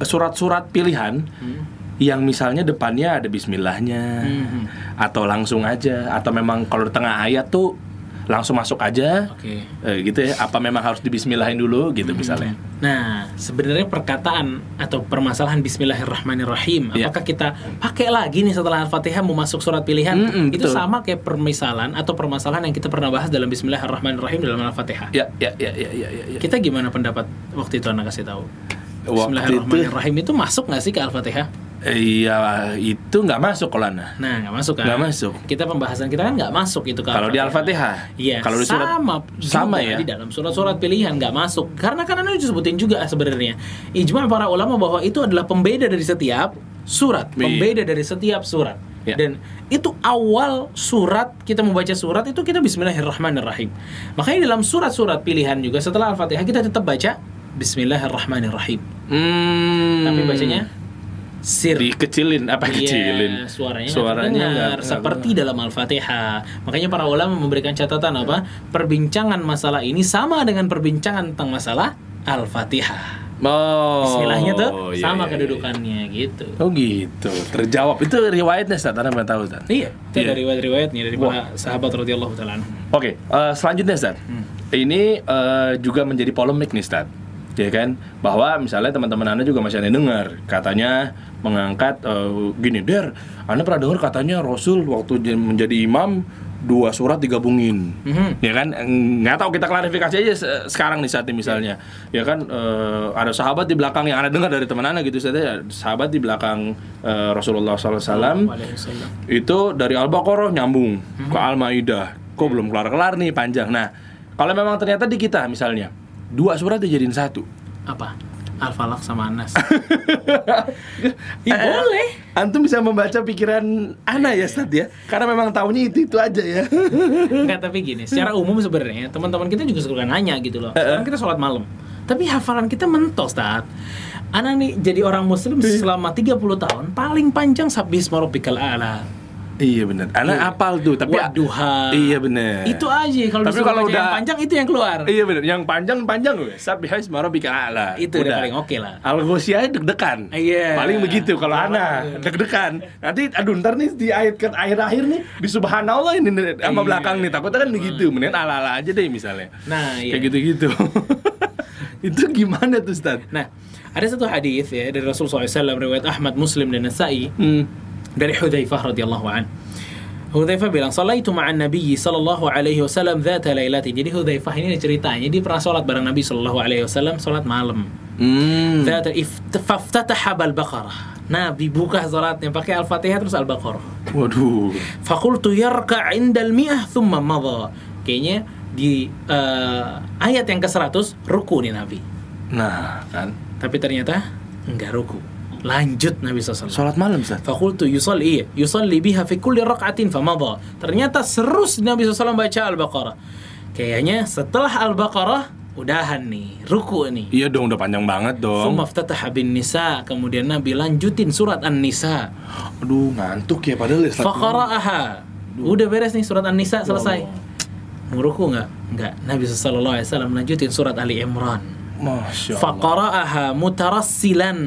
surat-surat pilihan Hmm. yang misalnya depannya ada bismillahnya Hmm. atau langsung aja atau memang kalau di tengah ayat tuh langsung masuk aja oke Eh, gitu ya apa memang harus dibismillahin dulu gitu misalnya Nah, sebenarnya perkataan atau permasalahan Bismillahirrahmanirrahim, Iya. apakah kita pakai lagi nih setelah Al-Fatihah mau masuk surat pilihan? Mm-mm, itu betul. sama kayak permisalan atau permasalahan yang kita pernah bahas dalam Bismillahirrahmanirrahim dalam Al-Fatihah. ya ya ya ya ya ya, ya. Kita gimana pendapat waktu itu Anda kasih tahu? Waktu itu- Bismillahirrahmanirrahim itu masuk nggak sih ke Al-Fatihah? Iya itu nggak masuk kalau. Nah, nggak masuk kan? Nggak masuk. Kita pembahasan kita kan nggak masuk itu ke Kalau di Al-Fatihah? Iya. Kalau di surat- sama sama ya? Di dalam surat-surat pilihan nggak masuk. Karena kan anda disebutin juga sebenarnya. Ijma para ulama bahwa itu adalah pembeda dari setiap surat, Iya. pembeda dari setiap surat. Ya. Dan itu awal surat kita membaca surat itu kita Bismillahirrahmanirrahim. Makanya dalam surat-surat pilihan juga setelah Al-Fatihah kita tetap baca Bismillahirrahmanirrahim. Hmm. Tapi bacanya sir. dikecilin apa Iya, kecilin suaranya, suaranya terdengar, nggak seperti dalam Al-Fatihah. Makanya para ulama memberikan catatan apa? Perbincangan masalah ini sama dengan perbincangan tentang masalah Al-Fatihah. Oh, Bismillahnya tuh iya, sama iya, kedudukannya gitu. iya. Oh gitu, terjawab. Itu riwayatnya Ustaz, Anda tahu Ustaz? Iya, itu Iya. dari riwayat-riwayatnya dari para sahabat radhiyallahu taala. Oke, eh, selanjutnya Ustaz. Hmm. Ini eh, juga menjadi polemik nih Ustaz. Ya kan? Bahwa misalnya teman-teman Anda juga masih ada yang dengar katanya mengangkat eh, gini, Der, Anda pernah dengar katanya Rasul waktu menjadi imam dua surat digabungin. Mhm. Ya kan? Nggak tahu kita klarifikasi aja se- sekarang nih saat ini misalnya. Ya kan eh, ada sahabat di belakang yang Anda dengar dari teman Anda gitu saja. Sahabat di belakang eh, Rasulullah SAW Waalaikumsalam. itu dari Al-Baqarah nyambung ke Al-Maidah. Kok belum kelar-kelar nih panjang. Nah, kalau memang ternyata di kita misalnya dua surat dijadiin satu. Apa? Al-Falaq sama Anas. Iya boleh. Antum bisa membaca pikiran Ana ya, Stad ya. Karena memang tahunya itu itu aja ya. Enggak tapi gini, secara umum sebenarnya teman-teman kita juga suka nanya gitu loh. Sekarang kita sholat malam. Tapi hafalan kita mentos, Tat. Anak nih jadi orang muslim selama 30 tahun paling panjang sabis marobikal a'la. Iya benar. Ana Iya. apal tuh, tapi Waduha. Iya benar. Itu aja kalau Tapi kalau yang udah- panjang itu yang keluar. Iya benar. Yang panjang-panjang gue. Sabihais marobika ala. Itu udah paling oke lah. al aja deg-degan. Iya. Paling begitu kalau Kalau- Ana deg-degan. Nanti aduh ntar nih di ayat ke akhir-akhir nih di subhanallah ini sama Iya. belakang nih takutnya kan begitu. Mendingan ala-ala aja deh misalnya. Nah, iya. Kayak gitu-gitu. itu gimana tuh, Ustaz? Nah, ada satu hadis ya dari Rasul SAW riwayat Ahmad, Muslim dan Nasai Hmm. Dari Hudzaifah radhiyallahu an. Hudzaifah bilang, "Sallaitu ma'an Nabi sallallahu alaihi wasallam dzata lailatin." Jadi Hudzaifah ini ceritanya dia pernah sholat bareng Nabi sallallahu alaihi wasallam sholat malam. Hmm. Dzata faftataha bal baqarah. Nabi buka sholatnya pakai Al-Fatihah terus Al-Baqarah. Waduh. Fakultu yarka indal mi'ah thumma madha. Kayaknya di eh, ayat yang ke-100 ruku nih Nabi. Nah, kan. Tapi ternyata enggak ruku. Lanjut Nabi SAW. Sholat malam, Ustaz. Fakultu yusalli iya, yusalli biha fi kulli raka'atin famadha. Ternyata serus Nabi SAW baca Al-Baqarah. Kayaknya setelah Al-Baqarah udahan nih, ruku nih. Iya dong, udah panjang banget dong. Thumma iftataha bin nisa, kemudian Nabi lanjutin surat An-Nisa. Aduh, ngantuk ya padahal ya. Faqara'aha. Udah beres nih surat An-Nisa selesai. Allah. Mau ruku nggak? Nggak. Nabi sallallahu alaihi wasallam lanjutin surat Ali Imran. Masya Allah. Faqara'aha mutarassilan.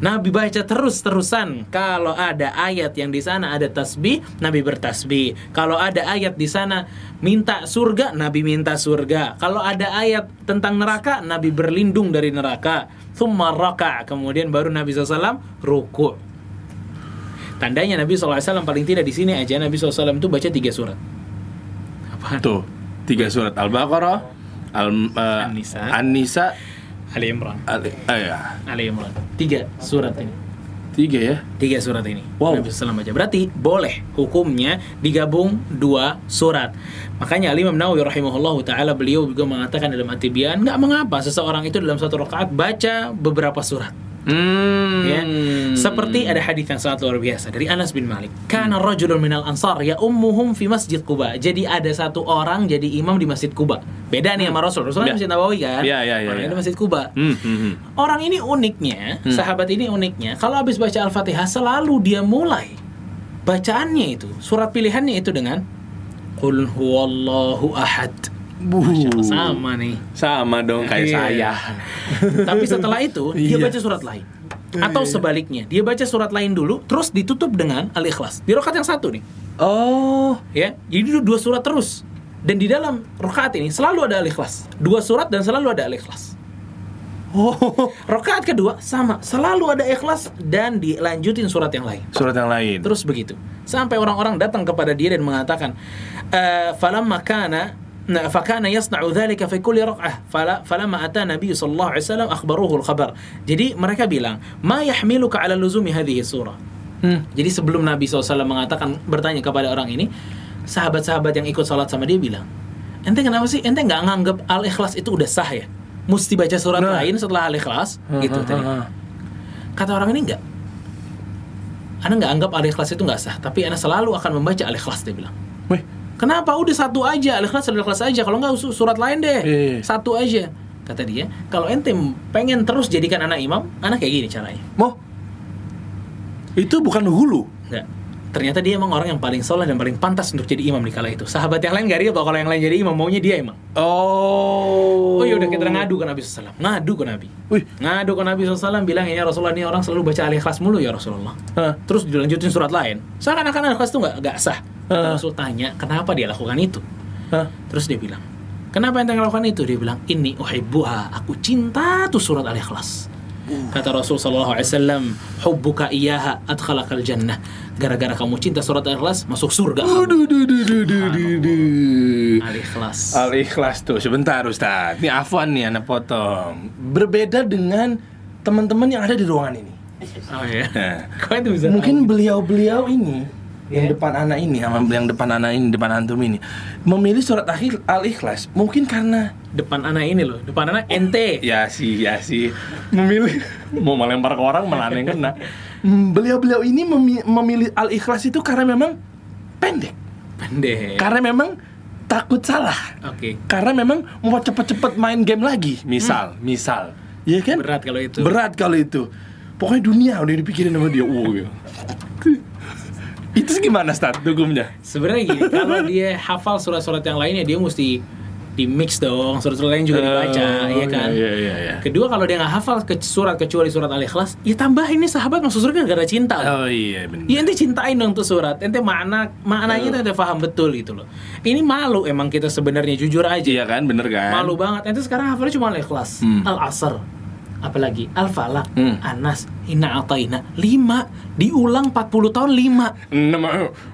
Nabi baca terus-terusan. Kalau ada ayat yang di sana ada tasbih, Nabi bertasbih. Kalau ada ayat di sana minta surga, Nabi minta surga. Kalau ada ayat tentang neraka, Nabi berlindung dari neraka. Thumma raka. Kemudian baru Nabi SAW ruku. Tandanya Nabi SAW paling tidak di sini aja Nabi SAW itu baca tiga surat. Apa? Tuh, tiga surat Al-Baqarah, Al eh, An-Nisa. An-Nisa, Ali Imran. Ali, eh, ya. Ali Imran. Tiga surat ini. Tiga ya. Tiga surat ini. Wow. Nabi SAW baca. Berarti boleh hukumnya digabung dua surat. Makanya Al Imam Nawawi rahimahullah taala beliau juga mengatakan dalam Atibian nggak mengapa seseorang itu dalam satu rakaat baca beberapa surat. Hmm. Ya. Seperti ada hadis yang sangat luar biasa dari Anas bin Malik. Kana rajulun minal ansar ya ummuhum fi Masjid Quba. Jadi ada satu orang jadi imam di Masjid Quba. Beda nih sama Rasul. Rasul Ya. Masjid Nabawi kan? Ya, ya, ya, Orang ya. ini Masjid Quba. Hmm, hmm, hmm. Orang ini uniknya, sahabat ini uniknya, kalau habis baca Al-Fatihah selalu dia mulai bacaannya itu, surat pilihannya itu dengan Qul huwallahu ahad. Buh. Sama nih. Sama dong kayak Iya. saya. Tapi setelah itu dia Iya. baca surat lain. Atau sebaliknya, dia baca surat lain dulu, terus ditutup dengan Al-Ikhlas. Di rokaat yang satu nih, Oh. ya. Jadi dua- dua surat terus. Dan di dalam rokaat ini selalu ada Al-Ikhlas. Dua surat dan selalu ada Al-Ikhlas. Oh. Rokaat kedua sama, selalu ada ikhlas dan dilanjutin surat yang lain. Surat yang lain. Terus begitu. Sampai orang-orang datang kepada dia dan mengatakan, "Eh, "Falamma kana fakana yasna'u dhalika fi kulli rak'ah fala falamma ata nabi sallallahu alaihi wasallam akhbaruhu al-khabar." Jadi mereka bilang, "Ma yahmiluka 'ala luzumi hadhihi surah?" Hmm. Jadi sebelum Nabi SAW mengatakan bertanya kepada orang ini, sahabat-sahabat yang ikut sholat sama dia bilang, ente kenapa sih? Ente nggak nganggap al-ikhlas itu udah sah ya? Mesti baca surat Nah. lain setelah al-ikhlas? Gitu Ha, ha, tadi. ha. Kata orang ini enggak. Anda nggak anggap al-ikhlas itu nggak sah, tapi Anda selalu akan membaca al-ikhlas dia bilang. Wih. Kenapa? Udah satu aja, al-ikhlas al-ikhlas aja. Kalau nggak su- surat lain deh, Iya. satu aja. Kata dia, kalau ente pengen terus jadikan anak imam, anak kayak gini caranya. Mau? Itu bukan hulu. Enggak. Ternyata dia emang orang yang paling soleh dan paling pantas untuk jadi imam di kala itu. Sahabat yang lain gak ria kalau yang lain jadi imam, maunya dia emang. Oh. Oh iya udah kita ngadu ke Nabi SAW. Ngadu ke Nabi. Wih. Ngadu ke Nabi SAW bilang ya Rasulullah ini orang selalu baca al-ikhlas mulu ya Rasulullah. Hah. Terus dilanjutin surat lain. Seakan-akan al-ikhlas itu nggak nggak sah. Ah. Rasul tanya kenapa dia lakukan itu. Hah? Terus dia bilang, kenapa ente melakukan itu? Dia bilang, ini uhibbuha, aku cinta tuh surat al-ikhlas. Kata Rasul sallallahu alaihi wasallam, hubbuka iyaha adkhalakal jannah. Gara-gara kamu cinta surat al-ikhlas, masuk surga. kamu." Aduh, duh, duh, duh, duh, duh, duh. Al-ikhlas. Al-Ikhlas tuh, sebentar Ustaz. Ini Afwan nih anak potong. Berbeda dengan teman-teman yang ada di ruangan ini. Oh iya. Nah, mungkin beliau-beliau ini yang Ya. depan anak ini sama yang depan anak ini, depan antum ini memilih surat akhir Al-Ikhlas mungkin karena depan anak ini loh, depan anak ente. ya sih, ya sih memilih mau melempar ke orang malah yang kena. Hmm, Beliau-beliau ini memi- memilih Al-Ikhlas itu karena memang pendek. Pendek. Karena memang takut salah. Oke. Karena memang mau cepet-cepet main game lagi, misal, misal, Iya kan? Berat kalau itu. Berat kalau itu. Pokoknya dunia udah dipikirin sama dia. Oh, gitu. Itu gimana start hukumnya? Sebenarnya gini, kalau dia hafal surat-surat yang lainnya dia mesti di mix dong, surat-surat lain juga dibaca, Oh, ya kan? Iya, iya, iya. Kedua kalau dia nggak hafal ke surat kecuali surat al-ikhlas, ya tambahin nih sahabat masuk surga gara-gara cinta. Oh iya benar. Ya ente cintain dong tuh surat, ente makna maknanya tuh ente paham betul gitu loh. Ini malu emang kita sebenarnya jujur aja. Iya kan, bener kan? Malu banget. Ente sekarang hafalnya cuma al-ikhlas, Hmm. al-asr. Apalagi Al-Falaq, Hmm. Anas, Inna Ataina, 5 diulang 40 tahun 5. Enam,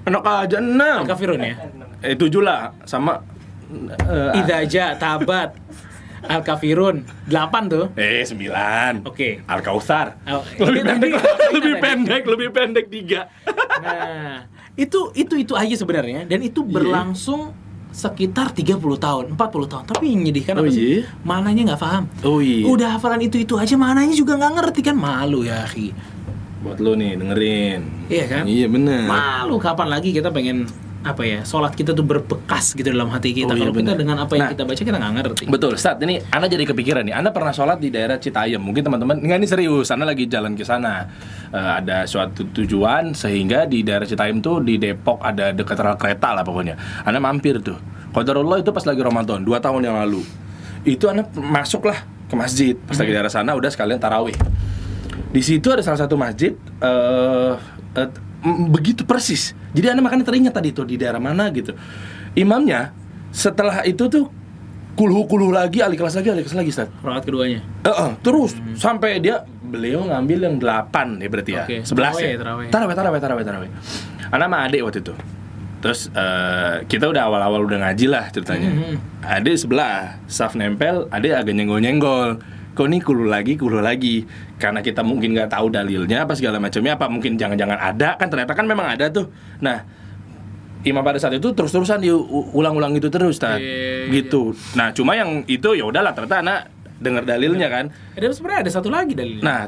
enak aja enam. Al-Kafirun ya. Eh tujuh lah, sama. eh, Idza ja tabat Al-Kafirun 8 tuh. eh sembilan. Oke. Al Kausar. Oh, lebih ini pendek, lebih pendek, lebih pendek tiga. Nah, itu itu itu aja sebenarnya dan itu Iya. berlangsung sekitar 30 tahun, 40 tahun. Tapi yang menyedihkan Oh apa sih? iya? Mananya nggak paham. Oh iya. Udah hafalan itu-itu aja mananya juga nggak ngerti kan malu ya, akhi. Buat lo nih dengerin. Iya kan? Iya bener. Malu kapan lagi kita pengen apa ya sholat kita tuh berbekas gitu dalam hati kita Oh, iya, kalau kita dengan apa yang Nah. kita baca kita nggak ngerti Betul, Stad. Ini Anda jadi kepikiran nih. Anda pernah sholat di daerah Citayam. Mungkin teman-teman, nggak ini serius. Anda lagi jalan ke sana. Eh, ada suatu tujuan sehingga di daerah Citayam tuh di Depok ada dekat rel kereta lah pokoknya. Anda mampir tuh. Qadarullah itu pas lagi Ramadan, dua tahun yang lalu. Itu Anda masuk lah ke masjid. Pas lagi daerah sana udah sekalian tarawih. Di situ ada salah satu masjid m- begitu persis. Jadi anda makanya teringat tadi tuh di daerah mana gitu. Imamnya setelah itu tuh kulhu kulhu lagi, alih kelas lagi, alih kelas lagi, Ustaz. Rakaat keduanya Eh, eh, terus sampai dia beliau ngambil yang 8 ya berarti ya. Oke, 11 tarawih, ya. tarawih. Tarawih, tarawih, tarawih, tarawih. Anak sama adik waktu itu. Terus eh, kita udah awal-awal udah ngaji lah ceritanya. Mhm. Adik sebelah, saf nempel, adik agak nyenggol-nyenggol. Kok ini kulu lagi, kulu lagi. Karena kita mungkin nggak tahu dalilnya apa segala macamnya apa mungkin jangan-jangan ada kan ternyata kan memang ada tuh. Nah, imam pada saat itu terus-terusan diulang-ulang itu terus, Tad. Iya, gitu. Nah, cuma yang itu ya udahlah ternyata anak dengar dalilnya kan. ada sebenarnya ada satu lagi dalilnya Nah,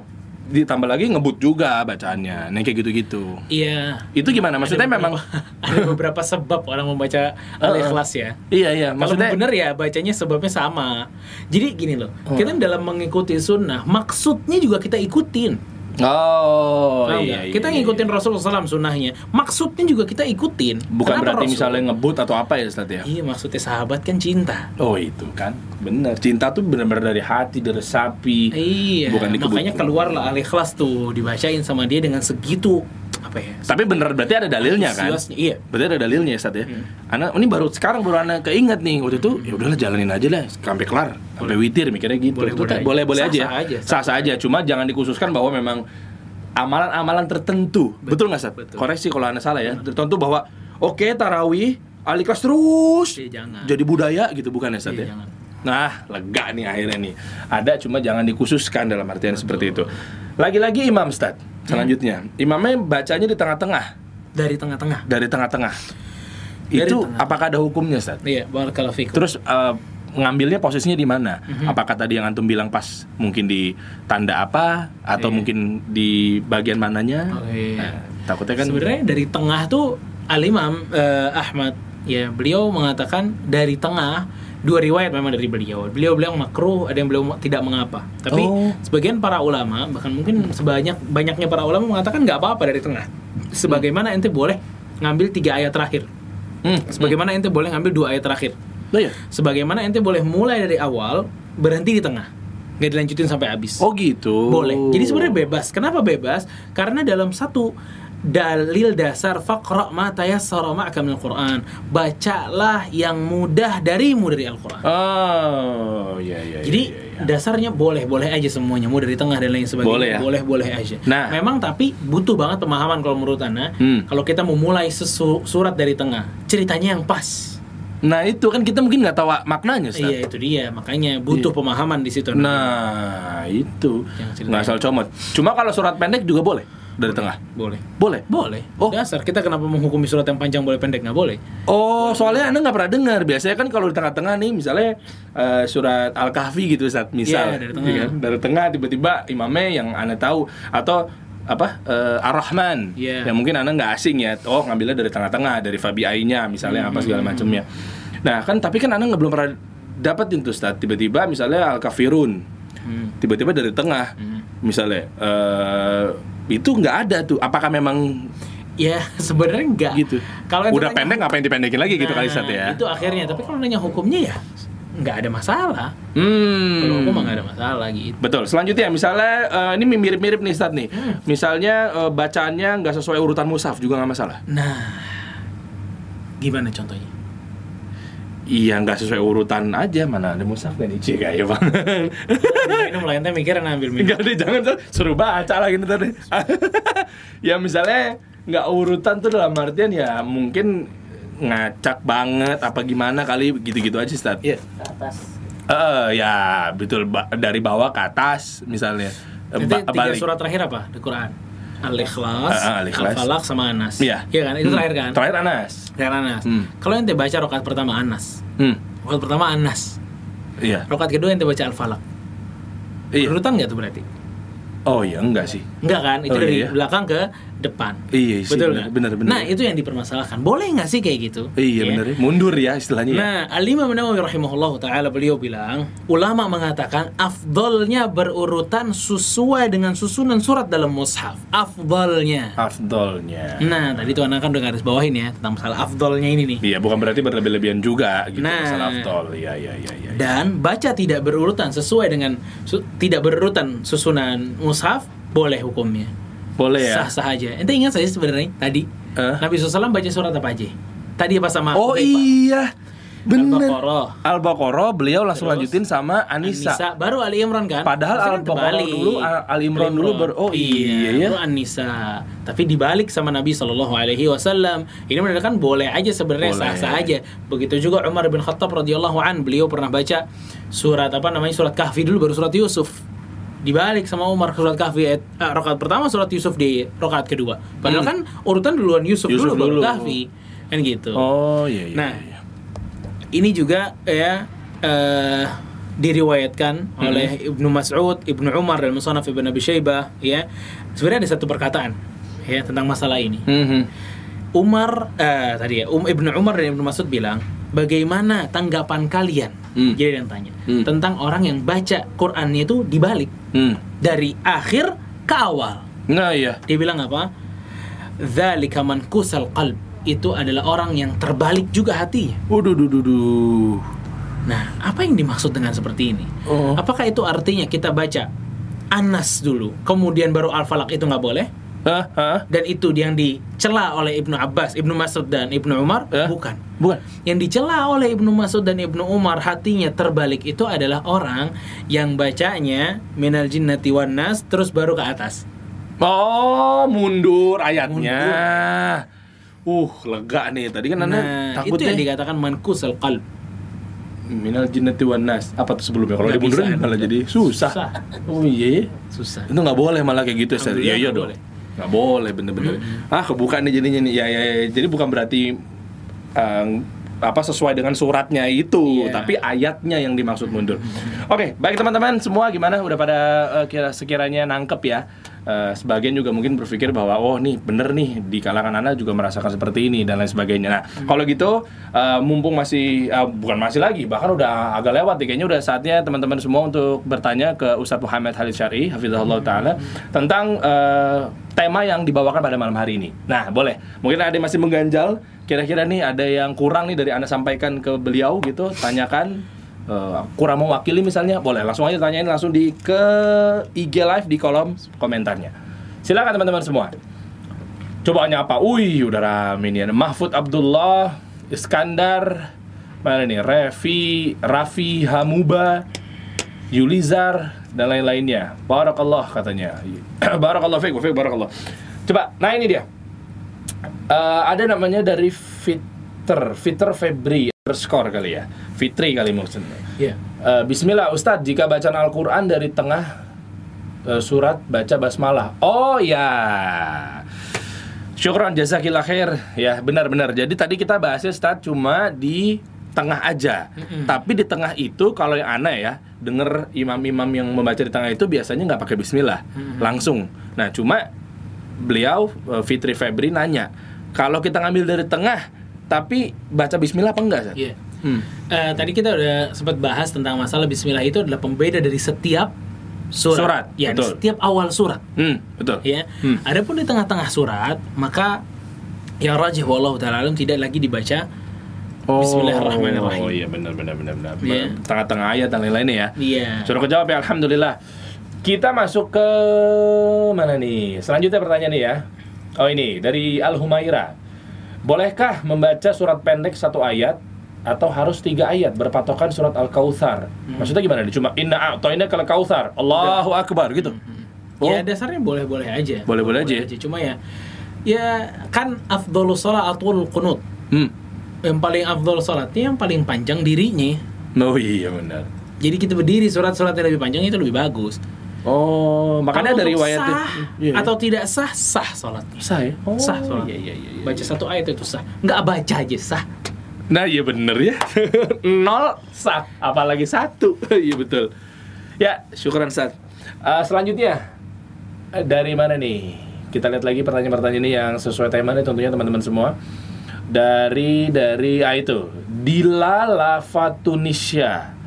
ditambah lagi ngebut juga bacaannya. Nah, kayak gitu-gitu. iya Itu gimana? Maksudnya Ada memang beberapa- ada beberapa sebab orang membaca al-ikhlas ya Iya, iya. Kalau Maksudnya bener ya bacanya sebabnya sama. Jadi gini loh, Hmm. kita dalam mengikuti sunnah, maksudnya juga kita ikutin. Oh, iya, iya. kita ngikutin Rasulullah SAW sunnahnya, maksudnya juga kita ikutin. Bukan Kenapa berarti Rasul? misalnya ngebut atau apa ya, Ustaz ya? Iya maksudnya sahabat kan cinta. Oh, itu kan. Bener. Cinta tuh benar-benar dari hati, diresapi. Iya. Bukan dikebut. makanya keluarlah al-ikhlas tuh dibacain sama dia dengan segitu apa ya? Tapi bener berarti ada dalilnya kan? Iya. Berarti ada dalilnya Ustaz ya. Hmm. Anak ini baru sekarang baru anak keinget nih waktu itu ya udahlah jalanin aja lah sampai kelar, sampai witir mikirnya gitu. Boleh- Itu boleh aja. boleh-boleh aja. Sah-sah aja, Sah-sah aja. Cuma jangan dikhususkan bahwa memang amalan-amalan tertentu. Betul nggak betul. Koreksi kalau Anda salah ya. Tertentu bahwa oke tarawih alikas terus Iya, jangan. jadi budaya gitu bukan ya Iya, ya? jangan. Nah, lega nih akhirnya nih. Ada cuma jangan dikhususkan dalam artian seperti itu. Lagi-lagi imam Ustaz. Selanjutnya, imamnya bacanya di tengah-tengah Dari tengah-tengah. dari tengah-tengah. Dari itu tengah. apakah ada hukumnya, Ustaz? Iya, barakallahu fikum. Terus eh, ngambilnya posisinya di mana? Mhm. Apakah tadi yang antum bilang pas mungkin di tanda apa atau Iya. mungkin di bagian mananya? Oh, iya. Nah, takutnya kan Sebenarnya dari tengah tuh Al-Imam eh, Ahmad ya beliau mengatakan dari tengah dua riwayat memang dari beliau. Beliau bilang makruh, ada yang beliau tidak mengapa. Tapi Oh. sebagian para ulama bahkan mungkin sebanyak banyaknya para ulama mengatakan nggak apa-apa dari tengah. Sebagaimana ente boleh ngambil tiga ayat terakhir. Hmm, Sebagaimana ente boleh ngambil dua ayat terakhir. Oh, iya. Sebagaimana ente boleh mulai dari awal berhenti di tengah. Nggak dilanjutin sampai habis. Oh gitu. Boleh. Jadi sebenarnya bebas. Kenapa bebas? Karena dalam satu dalil dasar faqra ma tayassara ma'aka minal Qur'an. Bacalah yang mudah darimu dari Al-Qur'an. Oh, iya iya. Jadi iya, iya. dasarnya boleh-boleh aja semuanya, mau dari tengah dan lain sebagainya. Boleh ya? Boleh-boleh aja. Nah. memang tapi butuh banget pemahaman kalau menurut Ana. Hmm. Kalau kita mau mulai sesu- surat dari tengah, ceritanya yang pas. Nah, itu kan kita mungkin nggak tahu maknanya, Ustaz. Iya, itu dia. Makanya butuh pemahaman di situ. Nah, itu. Nggak asal comot. Cuma kalau surat pendek juga boleh dari tengah. Boleh. Boleh. Boleh. Oh. Dasar kita kenapa menghukumi surat yang panjang boleh pendek nggak boleh? Oh, soalnya Anda nggak pernah dengar. Biasanya kan kalau di tengah-tengah nih, misalnya eh, surat Al-Kahfi gitu, Ustaz. Misal, Iya, dari tengah. Iya kan? Dari tengah tiba-tiba imamnya yang Anda tahu atau apa eh, Ar-Rahman Iya. yang mungkin Anda nggak asing ya. Oh, ngambilnya dari tengah-tengah, dari Fabiainya misalnya apa segala Hmm. macamnya. Nah, kan tapi kan Anda nggak belum pernah dapetin tuh, Ustaz. Tiba-tiba misalnya Al-Kafirun Hmm. tiba-tiba dari tengah Hmm. misalnya eh, itu nggak ada tuh apakah memang Ya sebenarnya enggak. gitu Kalau udah tanya- pendek ngapain dipendekin lagi gitu Nah, kali Ustaz ya Itu akhirnya. Tapi kalau nanya hukumnya ya nggak ada masalah. hmm Kalau hukum mah nggak ada masalah gitu. betul selanjutnya misalnya eh, ini mirip-mirip nih Ustaz nih Hmm. misalnya eh, bacaannya nggak sesuai urutan mushaf juga nggak masalah Nah, gimana contohnya? Iya nggak sesuai urutan aja mana ada mushaf nih Cie kayak bang. ini mulai ente mikir ngambil minum. Enggak deh jangan suruh baca lagi nih tadi. ya misalnya nggak urutan tuh dalam artian ya mungkin ngacak banget apa gimana kali gitu-gitu aja Ustaz. Iya. ke atas Eh ya betul ba- dari bawah ke atas misalnya. Nanti ba- tiga balik. surat terakhir apa di Quran? Al-Ikhlas, ah, Al-Ikhlas. Al-Falaq sama Anas. Iya. Iya kan? Itu Hmm. terakhir kan? Terakhir Anas. Terakhir Anas. Hmm. Kalau ente baca rokat pertama Anas, Hmm. rokat pertama Anas, Iya. rokat kedua ente baca Al-Falaq. Iya. Urutan nggak tuh berarti? Oh iya enggak sih. Enggak kan? Itu Oh, dari iya. belakang ke depan. Iya sih. Betul nggak? bener, bener. Nah, itu yang dipermasalahkan. Boleh nggak sih kayak gitu? Iya Ya. bener. Mundur ya istilahnya. ya. Nah, Al-Imam Nawawi rahimahullah taala beliau bilang, ulama mengatakan afdolnya berurutan sesuai dengan susunan surat dalam mushaf. Afdolnya. Afdolnya. Nah, tadi tuh anak kan udah garis bawahin ya tentang masalah afdolnya ini nih. Iya, bukan berarti berlebih-lebihan juga gitu Nah. masalah afdol. Iya, iya, iya, iya. Dan baca tidak berurutan sesuai dengan su- tidak berurutan susunan mushaf boleh hukumnya. Boleh ya? Sah-sah aja. Ente ingat saya sebenarnya tadi Eh? Nabi SAW baca surat apa aja? Tadi apa sama Oh iya. Bener. Al-Baqarah. Al-Baqarah beliau langsung Terus? lanjutin sama Anissa. An-Nisa, baru Ali Imran kan? Padahal Al-Baqarah dulu, Al- Ali Imran dulu baru- oh iya ya. baru An-Nisa. Tapi dibalik sama Nabi Shallallahu alaihi wasallam. Ini menandakan boleh aja sebenarnya sah-sah aja. Begitu juga Umar bin Khattab radhiyallahu an, beliau pernah baca surat apa namanya? Surat Kahfi dulu baru surat Yusuf. Dibalik sama Umar surat Kahfi eh, rakaat pertama surat Yusuf di rakaat kedua. Padahal kan urutan duluan Yusuf, Hmm. Yusuf dulu, baru dulu. Kahfi. Kan gitu. Oh iya, iya. Nah, iya. ini juga ya eh, diriwayatkan Hmm. oleh Ibnu Mas'ud, Ibnu Umar dan Musannaf Ibnu Abi Syaibah ya. Sebenarnya ada satu perkataan ya tentang masalah ini. Mhm. Umar eh, tadi ya, um, Ibnu Umar dan Ibnu Mas'ud bilang, "Bagaimana tanggapan kalian?" Hmm. Jadi yang tanya Hmm. tentang orang yang baca Qur'annya itu dibalik Hmm. dari akhir ke awal. Nah iya. Dia bilang apa? "Dzalika man kusal qalb." Itu adalah orang yang terbalik juga hatinya. Waduh, duh, duh, duh. Nah, apa yang dimaksud dengan seperti ini? Oh. Apakah itu artinya kita baca Anas dulu, kemudian baru Al-Falaq itu nggak boleh? Dan itu yang dicela oleh Ibnu Abbas, Ibnu Mas'ud dan Ibnu Umar? Eh? Bukan. Bukan. Yang dicela oleh Ibnu Mas'ud dan Ibnu Umar hatinya terbalik itu adalah orang yang bacanya minal jinnati wan nas terus baru ke atas. Oh, mundur ayatnya. Uh, lega nih. Tadi kan Anda Nah, takut itu yang deh. dikatakan mankusal qalb. Minal jinnati wan nas. Apa tuh sebelumnya? Kalau dimundurin malah jadi susah. Susah. Oh iya. Susah. Itu nggak boleh malah kayak gitu, Ustaz. Iya, iya dong. boleh. Nggak boleh bener-bener. Ah, kebuka nih jadinya nih. Ya, ya, ya. Jadi bukan berarti eh, apa sesuai dengan suratnya itu, Iya. tapi ayatnya yang dimaksud mundur. Oke, baik teman-teman semua gimana? Udah pada eh, kira sekiranya nangkep ya? Eh, sebagian juga mungkin berpikir bahwa oh nih bener nih di kalangan anda juga merasakan seperti ini dan lain sebagainya. Nah kalau gitu eh, mumpung masih eh, bukan masih lagi bahkan udah agak lewat nih kayaknya udah saatnya teman-teman semua untuk bertanya ke Ustadz Muhammad Halid Syari Hafizahullah Taala tentang eh, tema yang dibawakan pada malam hari ini. Nah boleh. Mungkin ada yang masih mengganjal. Kira-kira nih ada yang kurang nih dari anda sampaikan ke beliau gitu. Tanyakan eh, kurang mewakili misalnya. Boleh langsung aja tanyain langsung di ke IG live di kolom komentarnya. Silakan teman-teman semua. Coba apa? Wih udah rame nih. Mahfud Abdullah Iskandar mana nih? Revi Raffi Hamuba Yulizar dan lain-lainnya. Barakallah katanya. Barakallah Fik Fik Barakallah. Coba nah ini dia. Eh, ada namanya dari Fitr Fitr Febri underscore kali ya. Fitri kali maksudnya. Iya. Eh, Bismillah Ustadz jika bacaan Al-Quran dari tengah eh, surat baca basmalah. Oh ya Syukron jazakillah khair. Ya benar-benar Jadi tadi kita bahasnya Ustadz cuma di tengah aja. Tapi di tengah itu kalau yang aneh ya Denger imam-imam yang membaca di tengah itu biasanya nggak pakai bismillah Langsung Nah cuma beliau eh, Fitri Febri nanya Kalau kita ngambil dari tengah Tapi baca bismillah apa enggak? Iya. Hmm. Eh, tadi kita udah sempat bahas tentang masalah Bismillah itu adalah pembeda dari setiap surat. Surat, ya, betul. setiap awal surat. Hmm, betul. Ya. Hmm. Adapun di tengah-tengah surat, maka yang rajih wallahu taala alam tidak lagi dibaca Bismillahirrahmanirrahim. Oh iya benar benar benar benar. Iya. Tengah-tengah ayat dan lain-lainnya ya. Iya. Sudah kejawab ya alhamdulillah. Kita masuk ke mana nih? Selanjutnya pertanyaan nih ya. Oh ini dari Al Humaira. Bolehkah membaca surat pendek satu ayat atau harus tiga ayat berpatokan surat Al-Kautsar? Hmm. Maksudnya gimana nih? Cuma inna a'tayna kal kautsar. Allahu akbar gitu. Oh. Ya dasarnya boleh-boleh aja. Boleh-boleh aja. Cuma ya ya kan afdhalus sholatul qunut. Hmm. Yang paling afdol sholatnya yang paling panjang dirinya. Oh iya benar. Jadi kita berdiri surat-surat yang lebih panjang itu lebih bagus. Oh, makanya Kalau dari riwayat sah, Iya. atau tidak sah sah sholatnya. sah ya? Oh, Sah sholat. Iya, iya, iya, iya. Baca satu ayat itu sah. Nggak baca aja sah. Nah iya bener ya Nol sah Apalagi satu Iya betul Ya syukuran Sat Eh, Selanjutnya eh, Dari mana nih Kita lihat lagi pertanyaan-pertanyaan ini Yang sesuai tema nih tentunya teman-teman semua Dari Dari ah itu Dila Lafatunisya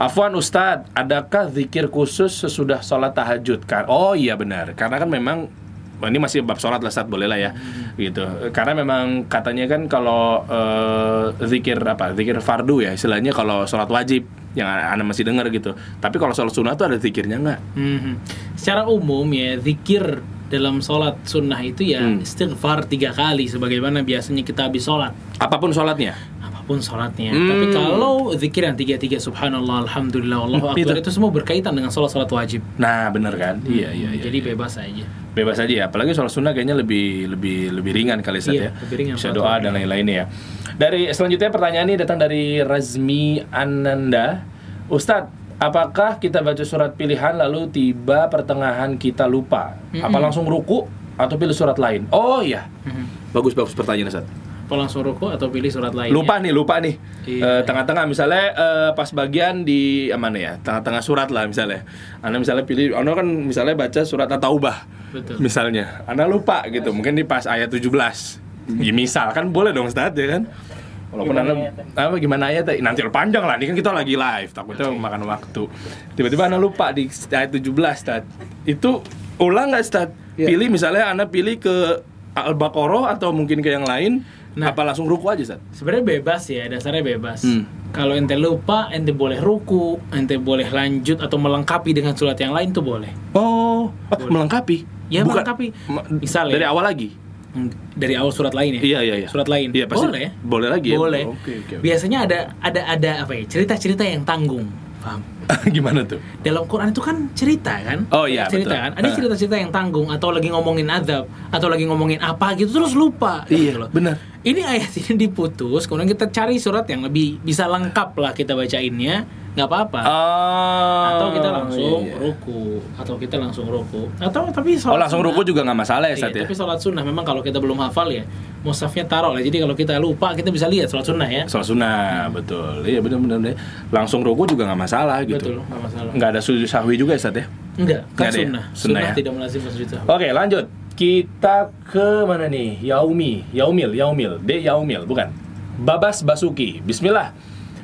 Afwan Ustadz, adakah zikir khusus sesudah sholat tahajud? Kan? Oh iya benar, karena kan memang ini masih bab sholat lah Ustadz, boleh lah ya, gitu. Karena memang katanya kan kalau eh, zikir apa, zikir fardu ya, istilahnya kalau sholat wajib yang anda masih dengar gitu. Tapi kalau sholat sunnah tuh ada zikirnya nggak? Mhm. Secara umum ya zikir dalam sholat sunnah itu ya Hmm. istighfar tiga kali sebagaimana biasanya kita habis sholat Apa pun sholatnya. apa pun sholatnya. Hmm. Tapi kalau zikir yang tiga tiga subhanallah alhamdulillah Allahu Hmm, akbar itu. itu semua berkaitan dengan sholat sholat wajib. Nah bener kan? Iya iya iya. Jadi bebas aja. bebas aja ya apalagi sholat sunnah kayaknya lebih lebih lebih ringan kali Ustaz Iya, ya lebih ringan bisa doa dan lain-lainnya ya dari selanjutnya pertanyaan ini datang dari Razmi Ananda Ustadz apakah kita baca surat pilihan lalu tiba pertengahan kita lupa? Apa langsung ruku atau pilih surat lain? Oh iya. Mhm. bagus bagus pertanyaan Ustadz Apa langsung ruku atau pilih surat lain? lupa nih lupa nih. Iya. Eh, tengah-tengah misalnya eh, pas bagian di eh, mana ya? Tengah-tengah surat lah misalnya. Anda misalnya pilih anda kan misalnya baca surat at-taubah Betul. misalnya. Anda lupa gitu mungkin di pas ayat 17 ya misal kan boleh dong Ustaz ya kan walaupun Gimana ayatnya? apa gimana ayatnya nanti panjang lah ini kan kita lagi live takutnya makan waktu tiba-tiba anda lupa di ayat 17 Ustaz itu ulang nggak Ustaz Iya. pilih misalnya anda pilih ke Al-Baqarah atau mungkin ke yang lain Nah. apa langsung ruku aja Ustaz Sebenarnya bebas ya, dasarnya bebas. Hmm. Kalau ente lupa, ente boleh ruku, ente boleh lanjut atau melengkapi dengan surat yang lain tuh boleh. Oh, Boleh. melengkapi. Ya, melengkapi. Ma- Misal ya. dari awal lagi. Dari awal surat lain ya. Iya, iya, iya. Surat lain. Iya, pasti. Boleh. Boleh lagi ya. Boleh. Oke, oke. oke. Biasanya ada ada ada apa ya? Cerita-cerita yang tanggung. Paham? Gimana tuh? Dalam Quran itu kan cerita kan? Oh, iya, cerita betul. kan. Ada Ha. cerita-cerita yang tanggung atau lagi ngomongin azab atau lagi ngomongin apa gitu terus lupa. Iya, gitu loh. benar. Ini ayat ini diputus, kemudian kita cari surat yang lebih bisa lengkap lah kita bacainnya, nggak apa-apa. Oh, atau kita langsung iya. ruku, atau kita langsung ruku, atau tapi Oh, sholat langsung sunnah- ruku juga nggak masalah ya, Iya, ya? tapi sholat sunnah memang kalau kita belum hafal ya, musafnya taruh lah. Jadi kalau kita lupa kita bisa lihat sholat sunnah ya. Soal sunnah, betul. Iya, benar-benar. Langsung ruku juga nggak masalah gitu. Betul, nggak masalah. Nggak ada sujud sahwi juga ya, Sat ya? Enggak, Nggak kan ya? sunnah. Sunnah Sunnah, ya? tidak melazim sujud sahwi. Oke, lanjut. Kita ke mana nih? Yaumi, Yaumil, Yaumil, D Yaumil, bukan. Babas Basuki. Bismillah.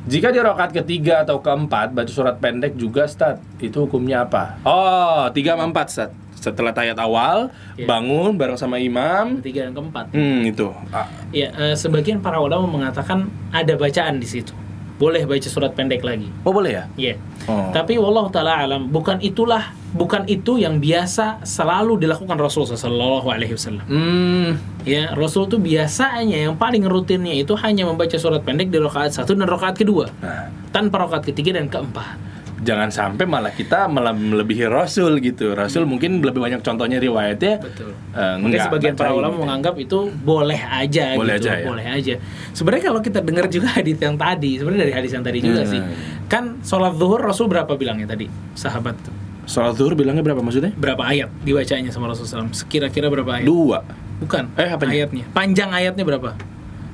Jika di rakaat ketiga atau keempat baca surat pendek juga, Stat. Itu hukumnya apa? Oh, tiga sama empat, Stat. Setelah tayat awal, Iya. bangun bareng sama imam. Ketiga dan keempat. Hmm, itu. Ah, Ya, sebagian para ulama mengatakan ada bacaan di situ. Boleh baca surat pendek lagi. Oh, boleh ya? Iya. Oh. Tapi wallahu taala alam, bukan itulah bukan itu yang biasa selalu dilakukan Rasul sallallahu alaihi wasallam. Hmm, Ya, Rasul tuh biasanya yang paling rutinnya itu hanya membaca surat pendek di rakaat satu dan rakaat kedua, nah, tanpa rakaat ketiga dan keempat. Jangan sampai malah kita malah melebihi Rasul gitu. Rasul mungkin lebih banyak contohnya riwayatnya. Betul. eh, Mungkin sebagian para ulama gitu. menganggap itu boleh aja Boleh gitu, aja ya? boleh aja. Sebenarnya kalau kita dengar juga hadis yang tadi, sebenarnya dari hadis yang tadi juga Hmm. sih. Kan sholat zuhur Rasul berapa bilangnya tadi? Sahabat tuh. Sholat zuhur bilangnya berapa maksudnya? Berapa ayat dibacanya sama Rasulullah SAW? Sekira-kira berapa ayat? Dua. Bukan. Eh, apanya? Ayatnya. Panjang ayatnya berapa?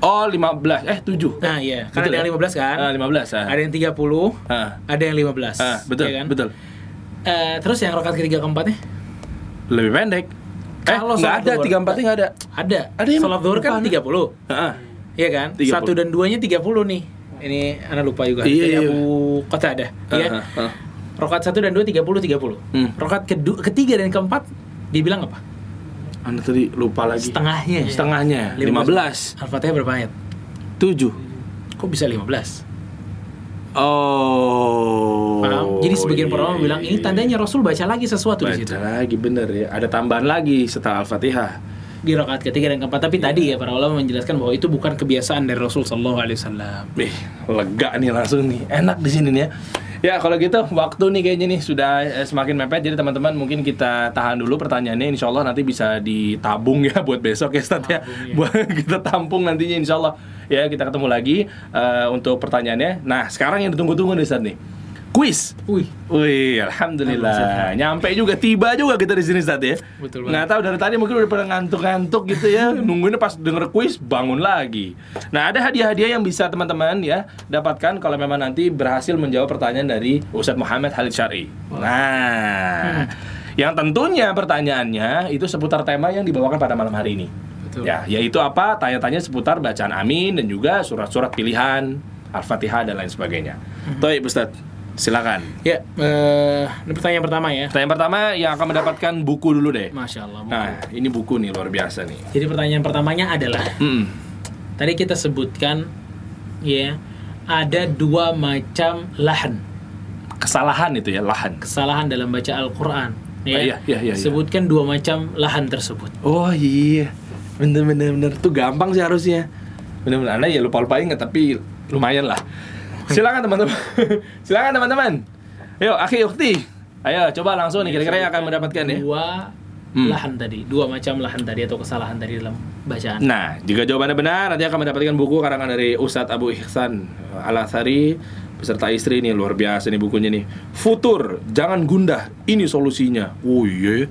Oh, 15. Eh, 7. Nah, iya. Kan Betul ada yang ya? 15 kan? Ah, 15. Ah. Ada yang 30, Ah. ada yang 15. Ah, betul, ya kan? betul. Eh, terus yang rakaat ketiga keempatnya? Lebih pendek. Kalau eh, nggak sholat ada, tiga empatnya nggak ada. Ada. Ada yang Sholat zuhur kan depan. 30. Heeh. Iya kan? 30. Satu dan duanya 30 nih. Ini anak lupa juga. Iya, iya. Abu Qatadah. Iya. Ah, ah, ah. Rokat satu dan dua 30 30. Hmm. Rokat kedua, ketiga dan keempat dibilang apa? Anda tadi lupa lagi. Setengahnya. Setengahnya. 15. Al-Fatihah berapa ayat? 7. Kok bisa 15? Oh. Paham? Jadi sebagian para ulama iya, bilang ini iya. tandanya Rasul baca lagi sesuatu di Baca situ. lagi bener ya. Ada tambahan lagi setelah Al-Fatihah. di rakaat ketiga dan keempat. Tapi tadi ya para ulama menjelaskan bahwa itu bukan kebiasaan dari Rasul Shallallahu Alaihi Wasallam. Ih, lega nih langsung nih. Enak di sini nih ya. Ya kalau gitu waktu nih kayaknya nih sudah eh, semakin mepet. Jadi teman-teman mungkin kita tahan dulu pertanyaannya. Insya Allah nanti bisa ditabung ya buat besok ya Ustadz ya. Tabung, ya. buat kita tampung nantinya Insya Allah. Ya kita ketemu lagi eh, untuk pertanyaannya. Nah sekarang yang ditunggu-tunggu nih Ustadz nih Quiz Wih, Wih, alhamdulillah. Nyampe juga, tiba juga kita di sini saat ya. Betul banget. Nggak tahu dari tadi mungkin udah pada ngantuk-ngantuk gitu ya. Nungguinnya pas denger kuis bangun lagi. Nah, ada hadiah-hadiah yang bisa teman-teman ya dapatkan kalau memang nanti berhasil menjawab pertanyaan dari Ustadz Muhammad Halid Syari. Nah, yang tentunya pertanyaannya itu seputar tema yang dibawakan pada malam hari ini. Betul. Ya, yaitu apa? Tanya-tanya seputar bacaan amin dan juga surat-surat pilihan, Al-Fatihah dan lain sebagainya. Baik, Ustadz. Silakan. ya eh, ini pertanyaan pertama ya. Pertanyaan pertama yang akan mendapatkan buku dulu deh. Masya Allah. buku. Nah, ini buku nih luar biasa nih. Jadi pertanyaan pertamanya adalah Mm-mm. tadi kita sebutkan ya ada dua macam lahan Kesalahan itu ya, lahan. kesalahan dalam baca Al-Quran. Ah, iya, iya, iya, iya. Sebutkan dua macam lahan tersebut. Oh iya, bener bener bener. Tuh gampang sih harusnya. Bener bener. Anda ya lupa lupain nggak tapi lumayan lah. Silakan teman-teman. Silakan teman-teman. Ayo, akhi ukti. Ayo, coba langsung nih kira-kira yang akan mendapatkan ya. Dua Hmm. lahan tadi, dua macam lahan tadi atau kesalahan tadi dalam bacaan. Nah, jika jawabannya benar, nanti akan mendapatkan buku karangan dari Ustadz Abu Ihsan Al-Athari beserta istri ini luar biasa nih bukunya nih. Futur, jangan gundah, ini solusinya. Oh iya,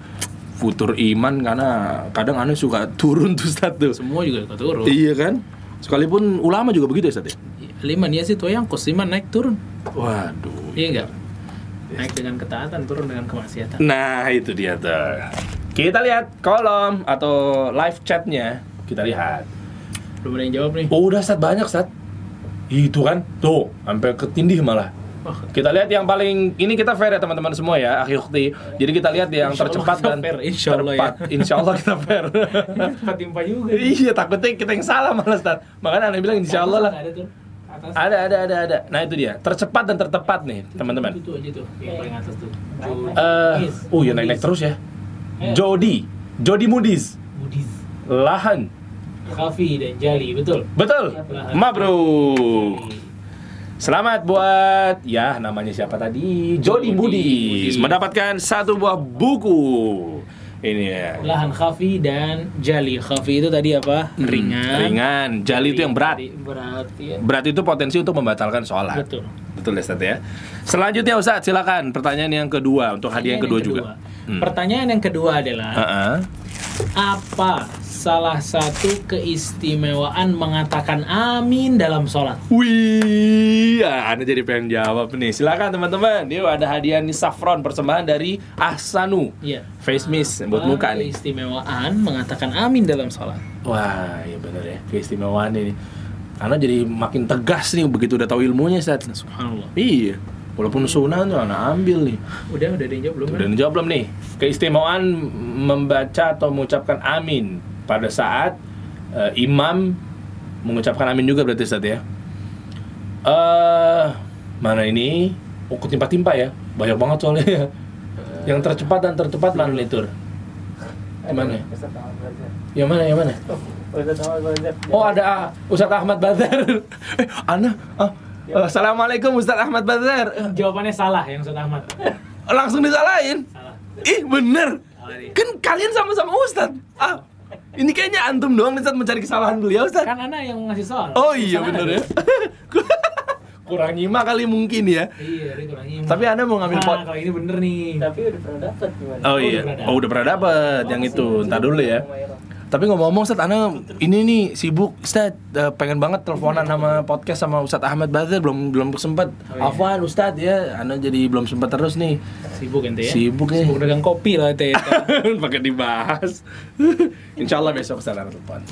futur iman karena kadang aneh suka turun tuh Ustadz tuh. Semua juga ikut turun. Iya kan? Sekalipun ulama juga begitu ya Ustadz ya? Liman ya sih tuh yang kos liman naik turun. Waduh. Iya enggak? Naik dengan ketaatan, turun dengan kemaksiatan. Nah, itu dia tuh. Kita lihat kolom atau live chatnya. Kita lihat. Belum ada yang jawab nih. Oh, udah Ustadz banyak Ustadz. Itu kan, tuh, sampai ketindih malah. Kita lihat yang paling ini kita fair ya teman-teman semua ya, akhi ukti. Jadi kita lihat yang Insya Allah tercepat kita dan fair, insya Allah ya. Insya Allah kita fair. Cepat timpa juga. iya, takutnya kita yang salah malah Ustaz. Makanya aneh bilang insya Allah lah. Ada tuh. Atas. Ada, ada, ada, ada. Nah itu dia, tercepat dan tertepat nih teman-teman. Itu aja tuh, yang paling atas tuh. Eh, oh ya naik-naik terus ya. Jody, Jody Mudis, Budis. Lahan, Kafi dan Jali, betul. betul. Mabruk. Selamat buat ya namanya siapa tadi? Jody Mudis. mendapatkan satu buah buku. Ini ya. Lahan Khafi dan Jali. Khafi itu tadi apa? Hmm, Ringan. Ringan. Jali itu yang berat. Berat ya. Berat itu potensi untuk membatalkan sholat. Betul. Betul ya, Ustaz ya. Selanjutnya Ustaz, silakan pertanyaan yang kedua untuk hadiah yang kedua, juga. Hmm. Pertanyaan yang kedua adalah Heeh. apa salah satu keistimewaan mengatakan amin dalam sholat? Wih, ya, Anda jadi pengen jawab nih. Silakan teman-teman. Dia ada hadiah nih saffron persembahan dari Ahsanu. Iya. Face mist buat Apa muka nih. Keistimewaan mengatakan amin dalam sholat. Wah, iya bener ya. Keistimewaan ini. Karena jadi makin tegas nih begitu udah tahu ilmunya, Ustaz. Subhanallah. Iya. Walaupun sunnah tuh anak ambil nih. Udah, udah ada yang jawab belum? kan? Udah dijawab belum nih? Keistimewaan membaca atau mengucapkan amin pada saat eh, imam mengucapkan amin juga berarti Ustaz ya. Eh, mana ini? Oh, ketimpa-timpa ya. Banyak banget soalnya ya. Yang tercepat dan tercepat mana nih, Tur? Gimana? Yang mana? Yang mana? Oh, ada ah, Ustadz Ahmad Bazar. eh, Ana, ah, Assalamualaikum Ustadz Ahmad Bazar. Eh, Jawabannya salah yang Ustaz Ahmad. Langsung disalahin. Salah. Ih bener Salah dia. Kan kalian sama-sama Ustadz ah, Ini kayaknya antum doang nih Ustadz mencari kesalahan beliau Ustadz Kan Ana yang ngasih soal. Oh iya ada. ya Kurang nyimak kali mungkin ya Iya, dia kurang nyimak. Tapi anda mau ngambil Nah, pot kalau ini bener nih. Tapi udah pernah dapat gimana? Oh Oh, iya udah Oh udah pernah dapet yang itu Ntar dulu ya Tapi ngomong-ngomong Ustadz, Ana ini nih sibuk Ustadz, eh, pengen banget teleponan sama podcast sama Ustadz Ahmad Bazar Belum belum sempat Oh, iya. Afwan Ustadz ya, Ana jadi belum sempat terus nih Sibuk ente ya. Sibuk ya Sibuk dagang kopi lah ente. pakai dibahas. Insya Allah besok ke sana telepon.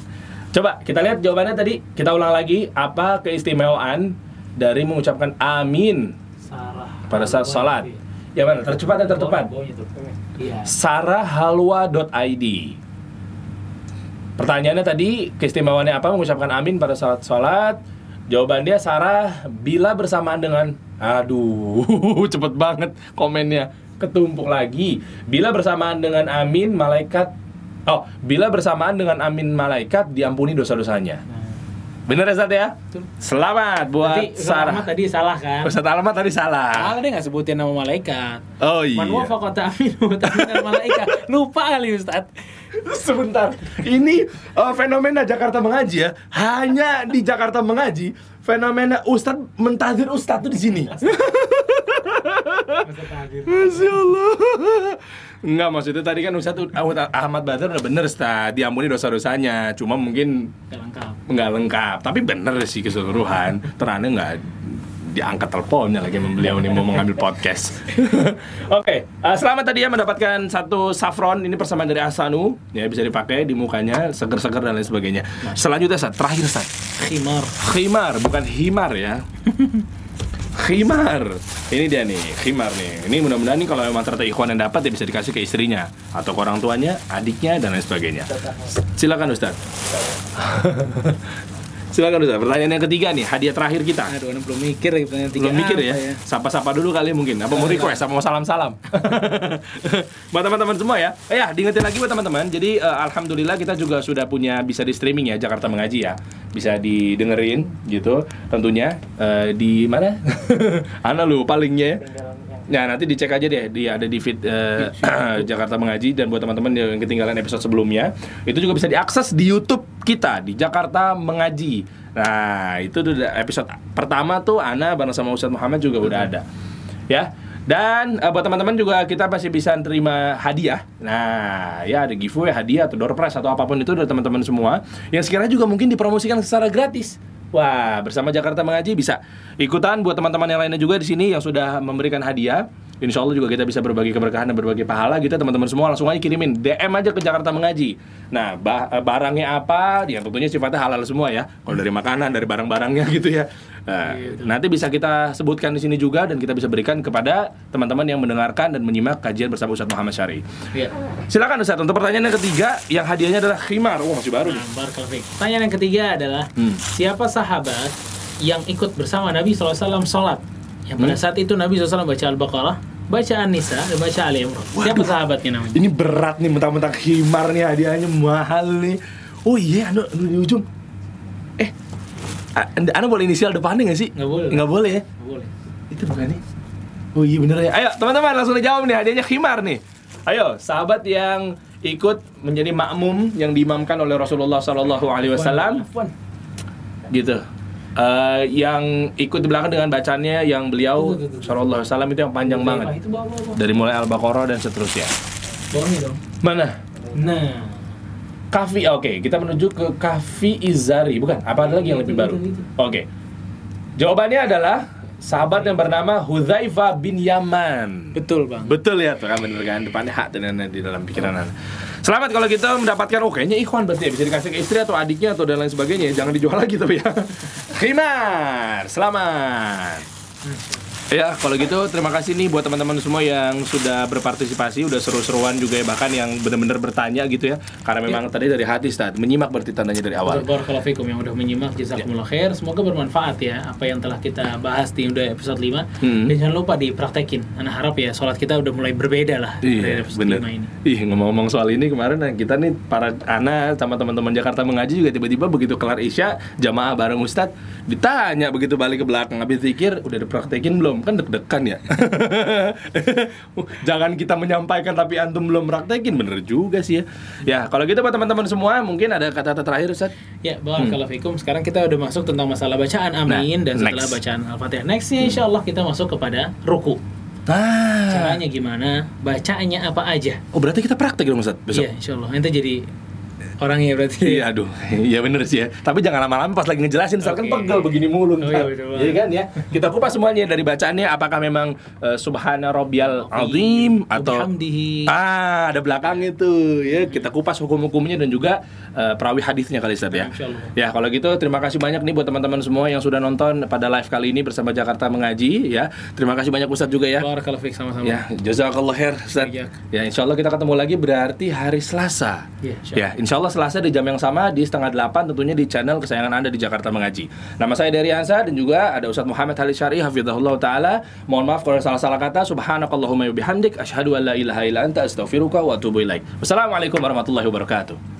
Coba kita lihat jawabannya tadi. Kita ulang lagi. Apa keistimewaan dari mengucapkan amin Sarah. pada saat sholat? Yang mana? Tercepat dan tertepat? Iya. Sarahalwa.id Pertanyaannya tadi keistimewaannya apa mengucapkan amin pada saat sholat? Jawaban dia Sarah bila bersamaan dengan Aduh, cepet banget komennya Ketumpuk lagi Bila bersamaan dengan amin, malaikat Oh, bila bersamaan dengan amin malaikat diampuni dosa-dosanya. Nah, Bener ya Ustaz ya? betul. Selamat buat Ustaz Sarah. Ahmad tadi salah kan? Ustaz Alamat tadi salah. Salah dia nggak sebutin nama malaikat. Oh iya. Man wafaqa ta'minu ta'minal malaikat. Lupa kali Ustaz. Sebentar. Ini eh, fenomena Jakarta mengaji ya. Hanya di Jakarta mengaji fenomena Ustadz mentazir Ustadz tuh di sini. Masya Allah. Enggak maksudnya tadi kan Ustadz Ahmad Badar udah bener Ustadz diampuni dosa-dosanya. Cuma mungkin Gak lengkap. nggak lengkap tapi bener sih keseluruhan terane nggak diangkat teleponnya lagi sama beliau nih mau mengambil podcast. Oke eh, selamat tadi ya mendapatkan satu saffron. Ini persamaan dari Asanu. Ya bisa dipakai di mukanya seger-seger dan lain sebagainya. Selanjutnya Sat, terakhir Sat Khimar. khimar bukan himar ya. Khimar. Ini dia nih khimar nih. Ini mudah-mudahan nih kalau memang ternyata ikhwan yang dapat ya bisa dikasih ke istrinya atau ke orang tuanya adiknya dan lain sebagainya. Silakan Ustaz silakan Ustaz pertanyaan yang ketiga nih hadiah terakhir kita Aduh, ini belum mikir lagi pertanyaan tiga belum mikir apa ya. Sapa-sapa dulu kali mungkin. Apa mau Enggak, request? Apa mau salam-salam? buat teman-teman semua ya. Eh, ya, diingetin lagi buat teman-teman. Jadi eh, alhamdulillah kita juga sudah punya bisa di streaming ya Jakarta Mengaji ya. Bisa didengerin gitu. Tentunya eh, di mana? Ana lu palingnya ya. Nah nanti dicek aja deh, dia ada di feed eh, Jakarta Mengaji dan buat teman-teman yang ketinggalan episode sebelumnya, itu juga bisa diakses di YouTube kita di Jakarta Mengaji. Nah itu udah episode pertama tuh Ana bareng sama Ustadz Muhammad juga udah ada, ya. Dan eh, buat teman-teman juga kita masih bisa terima hadiah. Nah, ya ada giveaway, hadiah atau door prize atau apa pun itu dari teman-teman semua yang sekiranya juga mungkin dipromosikan secara gratis. Wah, bersama Jakarta Mengaji bisa ikutan buat teman-teman yang lainnya juga di sini yang sudah memberikan hadiah. Insya Allah juga kita bisa berbagi keberkahan dan berbagi pahala gitu teman-teman semua langsung aja kirimin DM aja ke Jakarta Mengaji. Nah, ba- eh, barangnya apa? Yang tentunya sifatnya halal semua ya. Kalau dari makanan, dari barang-barangnya gitu ya. Nah, nanti bisa kita sebutkan di sini juga dan kita bisa berikan kepada teman-teman yang mendengarkan dan menyimak kajian bersama Ustadz Muhammad Syari. Iya. Silakan Ustadz untuk pertanyaan yang ketiga yang hadiahnya adalah khimar. Wah, masih baru nih. Nah. Pertanyaan yang ketiga adalah Hmm. siapa sahabat yang ikut bersama Nabi SAW sholat? Yang pada Hmm. saat itu Nabi SAW baca Al-Baqarah, baca An-Nisa, dan baca Ali Imran. Siapa sahabatnya namanya? Ini berat nih mentang-mentang khimar nih hadiahnya mahal nih. Oh iya, anu, anu di ujung. Eh, anda, anda boleh inisial depannya nggak sih? Nggak boleh. Nggak boleh ya? Nggak boleh. Itu bukan nih. Oh iya bener ya. Ayo teman-teman langsung dijawab nih hadiahnya khimar nih. Ayo sahabat yang ikut menjadi makmum yang diimamkan oleh Rasulullah Sallallahu Alaihi Wasallam gitu. Eh, yang ikut di belakang dengan bacaannya yang beliau. Sallallahu Alaihi Wasallam itu yang panjang banget Itu bawa, bawa, bawa. dari mulai Al-Baqarah dan seterusnya. Mana? Nah. Kafi, oke, kita menuju ke Kafi Izari, bukan? Apa ada lagi yang lebih Itu, baru? Oke, jawabannya adalah sahabat yang bernama Hudzaifah bin Yaman. Betul, Bang. Betul ya, tuh kan bener kan depannya hak dan di dalam pikiran anda. Selamat kalau kita mendapatkan, oh kayaknya ikhwan berarti ya bisa dikasih ke istri atau adiknya atau dan lain sebagainya. Jangan dijual lagi tapi ya. Khimar, selamat. Ya, kalau gitu terima kasih nih buat teman-teman semua yang sudah berpartisipasi, udah seru-seruan juga ya bahkan yang benar-benar bertanya gitu ya. Karena memang tadi dari hati Ustaz, menyimak berarti tandanya dari awal. Barakallahu fikum yang udah menyimak jazakumullah khair. Semoga bermanfaat ya apa yang telah kita bahas di udah episode 5. Hmm. Dan jangan lupa dipraktekin. Anak harap ya sholat kita udah mulai berbeda lah dari Iya, episode bener. 5 ini. Ih, ngomong-ngomong soal ini kemarin nah, kita nih para anak sama teman-teman Jakarta mengaji juga tiba-tiba begitu kelar Isya, jamaah bareng Ustadz ditanya begitu balik ke belakang habis zikir udah dipraktekin belum? Kan deg-degan ya. Jangan kita menyampaikan tapi antum belum praktekin bener juga sih ya. Ya, kalau gitu buat teman-teman semua mungkin ada kata-kata terakhir Ustadz. Ya, barakallahu fikum. Sekarang kita udah masuk tentang masalah bacaan amin Nah, dan setelah next. bacaan Al-Fatihah nextnya insya Allah kita masuk kepada ruku. Nah. Caranya gimana? Bacaannya apa aja? Oh, berarti kita praktek dong Ustadz besok. Iya, insya Allah. Ente jadi orangnya berarti. Iya, aduh, iya bener sih ya. Tapi jangan lama-lama pas lagi ngejelasin, soalnya kan pegel begini mulu. Oh, iya. Jadi kan ya, kita kupas semuanya dari bacaannya. Apakah memang uh, Subhana Rabbiyal Azim atau ah ada belakangnya tuh ya. Kita kupas hukum-hukumnya dan juga uh, perawi hadisnya kali Ustaz ya. Ya kalau gitu terima kasih banyak nih buat teman-teman semua yang sudah nonton pada live kali ini bersama Jakarta Mengaji ya. Terima kasih banyak Ustadz juga ya. Barakallahu sama-sama. Ya, jazakallah khair Ustaz. Iya. Ya, insya Allah kita ketemu lagi berarti hari Selasa. Iya, Ya, insya Insya Allah Selasa di jam yang sama di setengah delapan tentunya di channel kesayangan Anda di Jakarta Mengaji. Nama saya Dery Hansa dan juga ada Ustadz Muhammad Halis Syari hafizahullah taala. Mohon maaf kalau salah-salah kata. Subhanakallahumma wa bihamdik asyhadu an la ilaha illa anta astaghfiruka wa atubu. Wassalamualaikum warahmatullahi wabarakatuh.